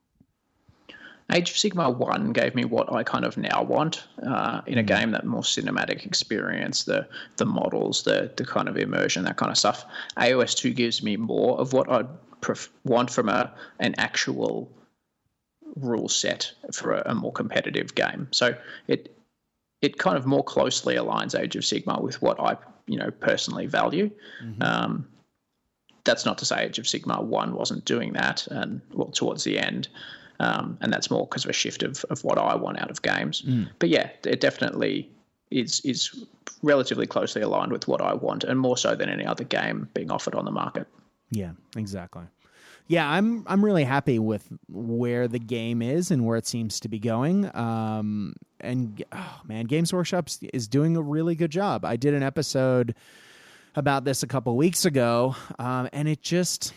Age of Sigmar 1 gave me what I kind of now want uh, in a mm. game that more cinematic experience, the the models, the the kind of immersion, that kind of stuff. AOS 2 gives me more of what I'd pref- want from a an actual rule set for a, a, more competitive game. So it it kind of more closely aligns Age of Sigmar with what I you know personally value. Mm-hmm. Um, that's not to say Age of Sigmar one wasn't doing that, and well towards the end. Um, and that's more because of a shift of, of what I want out of games. Mm. But yeah, it definitely is is relatively closely aligned with what I want, and more so than any other game being offered on the market. Yeah, exactly yeah, I'm I'm really happy with where the game is and where it seems to be going. Um, and oh, man, Games Workshops is doing a really good job. I did an episode about this a couple weeks ago, um, and it just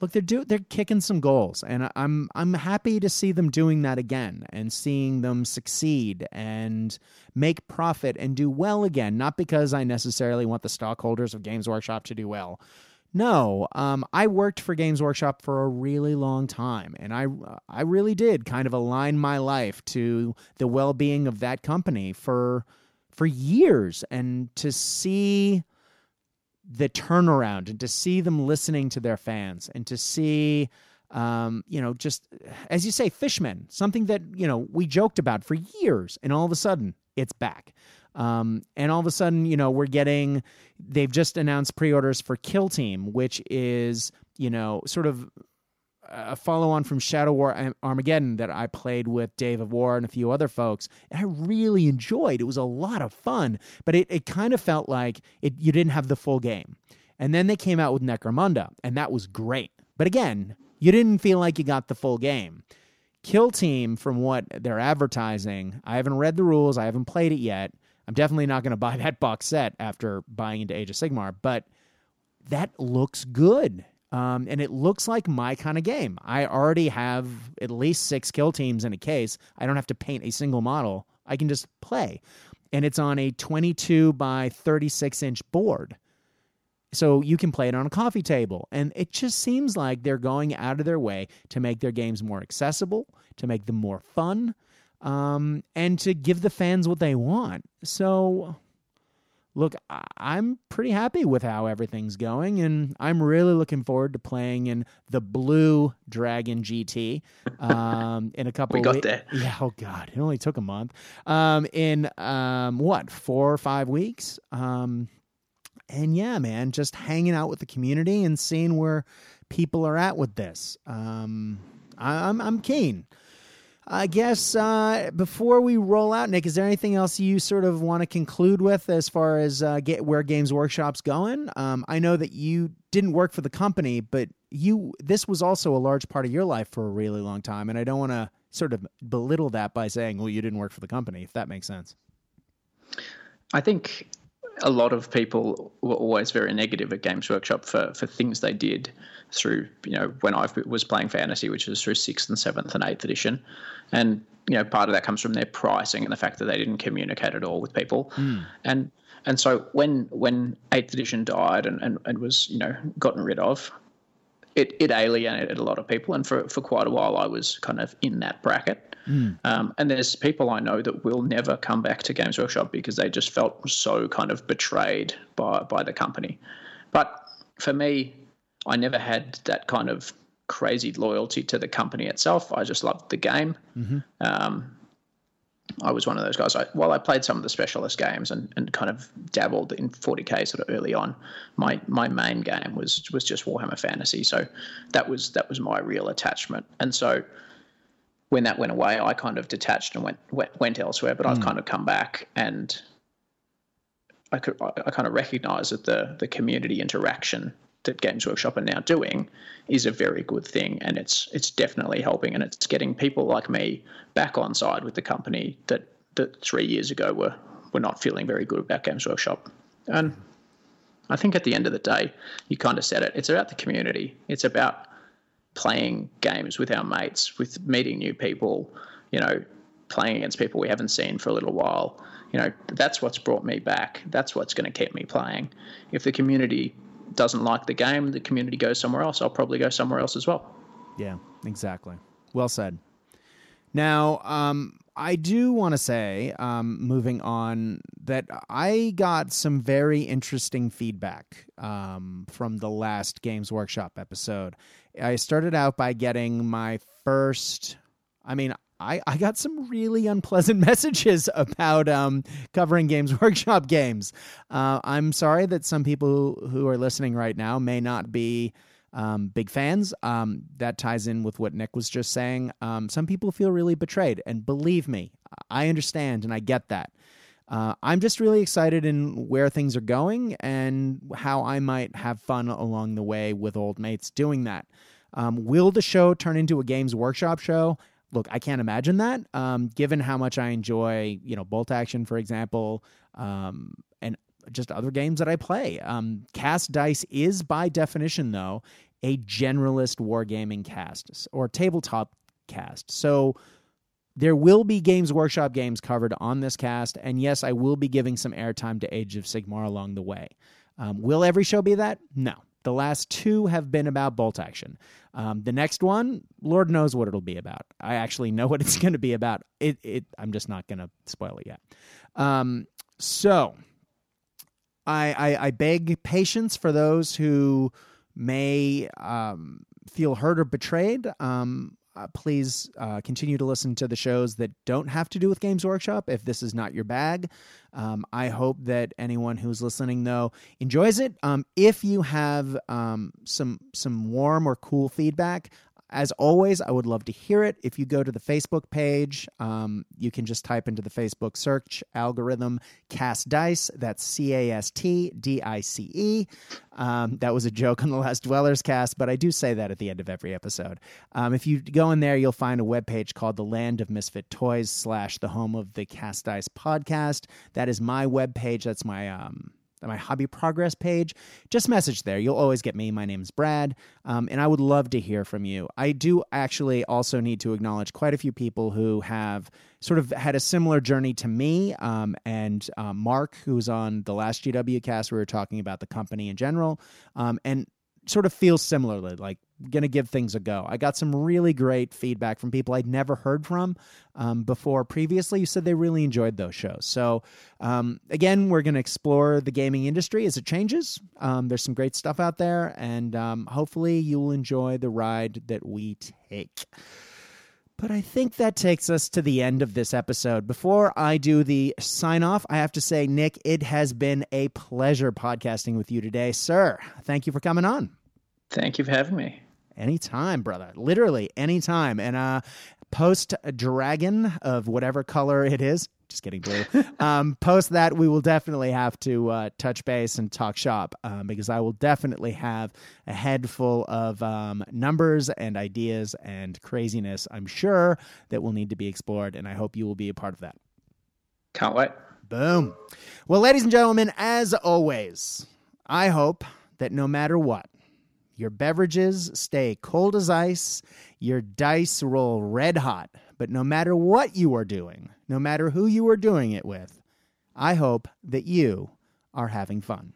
look they're do they're kicking some goals, and I'm I'm happy to see them doing that again and seeing them succeed and make profit and do well again. Not because I necessarily want the stockholders of Games Workshop to do well no, um, I worked for Games Workshop for a really long time, and I I really did kind of align my life to the well being of that company for for years, and to see the turnaround, and to see them listening to their fans, and to see. Um, you know, just as you say, Fishmen, something that, you know, we joked about for years, and all of a sudden it's back. Um, and all of a sudden, you know, we're getting, they've just announced pre orders for Kill Team, which is, you know, sort of a follow on from Shadow War Armageddon that I played with Dave of War and a few other folks. And I really enjoyed. It It was a lot of fun, but it, it kind of felt like it you didn't have the full game. And then they came out with Necromunda, and that was great. But again, you didn't feel like you got the full game. Kill Team, from what they're advertising, I haven't read the rules, I haven't played it yet, I'm definitely not going to buy that box set after buying into Age of Sigmar, but that looks good. Um, and it looks like my kind of game. I already have at least six kill teams in a case. I don't have to paint a single model. I can just play. And it's on a 22 by 36 inch board. So you can play it on a coffee table. And it just seems like they're going out of their way to make their games more accessible, to make them more fun, um, and to give the fans what they want. So, look, I'm pretty happy with how everything's going, and I'm really looking forward to playing in the Blue Dragon GT um, in a couple. we got there. Yeah. Oh God, it only took a month. Um, in um, what four or five weeks. Um, and yeah, man, just hanging out with the community and seeing where people are at with this. Um, I, I'm I'm keen. I guess uh, before we roll out, Nick, is there anything else you sort of want to conclude with as far as uh, get where Games Workshop's going? Um, I know that you didn't work for the company, but you this was also a large part of your life for a really long time, and I don't want to sort of belittle that by saying, "Well, you didn't work for the company," if that makes sense. I think a lot of people were always very negative at Games Workshop for for things they did through you know when I was playing fantasy, which was through sixth and seventh and eighth edition, and you know part of that comes from their pricing and the fact that they didn't communicate at all with people, mm. and and so when when eighth edition died and, and, and was you know gotten rid of, it, it alienated a lot of people, and for for quite a while I was kind of in that bracket. Mm. Um, and there's people I know that will never come back to Games Workshop because they just felt so kind of betrayed by by the company. But for me, I never had that kind of crazy loyalty to the company itself. I just loved the game. Mm-hmm. Um, I was one of those guys. I, while I played some of the specialist games and, and kind of dabbled in 40k sort of early on, my my main game was was just Warhammer Fantasy. So that was that was my real attachment. And so when that went away, I kind of detached and went went, went elsewhere. But mm. I've kind of come back and I could I kind of recognise that the the community interaction that Games Workshop are now doing is a very good thing, and it's it's definitely helping, and it's getting people like me back on side with the company that that three years ago were were not feeling very good about Games Workshop, and I think at the end of the day, you kind of said it. It's about the community. It's about playing games with our mates, with meeting new people. You know, playing against people we haven't seen for a little while. You know, that's what's brought me back. That's what's going to keep me playing. If the community doesn't like the game, the community goes somewhere else. I'll probably go somewhere else as well. Yeah, exactly. Well said. Now, um, I do want to say, um, moving on, that I got some very interesting feedback um, from the last Games Workshop episode. I started out by getting my first, I mean, I, I got some really unpleasant messages about um, covering Games Workshop games. Uh, I'm sorry that some people who are listening right now may not be um, big fans. Um, that ties in with what Nick was just saying. Um, some people feel really betrayed, and believe me, I understand and I get that. Uh, I'm just really excited in where things are going and how I might have fun along the way with old mates doing that. Um, will the show turn into a Games Workshop show? Look, I can't imagine that. Um, given how much I enjoy, you know, Bolt Action, for example, um, and just other games that I play. Um, cast Dice is, by definition, though, a generalist wargaming cast or tabletop cast. So there will be Games Workshop games covered on this cast, and yes, I will be giving some airtime to Age of Sigmar along the way. Um, will every show be that? No. The last two have been about bolt action. Um, the next one, Lord knows what it'll be about. I actually know what it's going to be about. It, it, I'm just not going to spoil it yet. Um, so, I, I, I beg patience for those who may um, feel hurt or betrayed. Um, uh, please uh, continue to listen to the shows that don't have to do with Games Workshop if this is not your bag. Um, I hope that anyone who's listening, though, enjoys it. Um, if you have um, some some warm or cool feedback, as always, I would love to hear it. If you go to the Facebook page, um, you can just type into the Facebook search algorithm Cast Dice. That's C A S T D I C E. Um, that was a joke on the last Dwellers cast, but I do say that at the end of every episode. Um, if you go in there, you'll find a webpage called The Land of Misfit Toys slash the home of the Cast Dice podcast. That is my webpage. That's my. Um, my hobby progress page, just message there. You'll always get me. My name's Brad, um, and I would love to hear from you. I do actually also need to acknowledge quite a few people who have sort of had a similar journey to me. Um, and um, Mark, who's on the last GW cast, we were talking about the company in general, um, and sort of feels similarly like to give things a go. I got some really great feedback from people I'd never heard from um, before previously. You said they really enjoyed those shows. So, um, again, we're to explore the gaming industry as it changes. Um, there's some great stuff out there, and um, hopefully, you'll enjoy the ride that we take. But I think that takes us to the end of this episode. Before I do the sign off, I have to say, Nick, it has been a pleasure podcasting with you today, sir. Thank you for coming on. Thank you for having me. Anytime, brother. Literally anytime. And uh post dragon of whatever color it is. Just kidding, blue. um, post that, we will definitely have to uh, touch base and talk shop um, because I will definitely have a head full of um, numbers and ideas and craziness. I'm sure that will need to be explored, and I hope you will be a part of that. Can't wait. Boom. Well, ladies and gentlemen, as always, I hope that no matter what, your beverages stay cold as ice, your dice roll red hot. But no matter what you are doing, no matter who you are doing it with, I hope that you are having fun.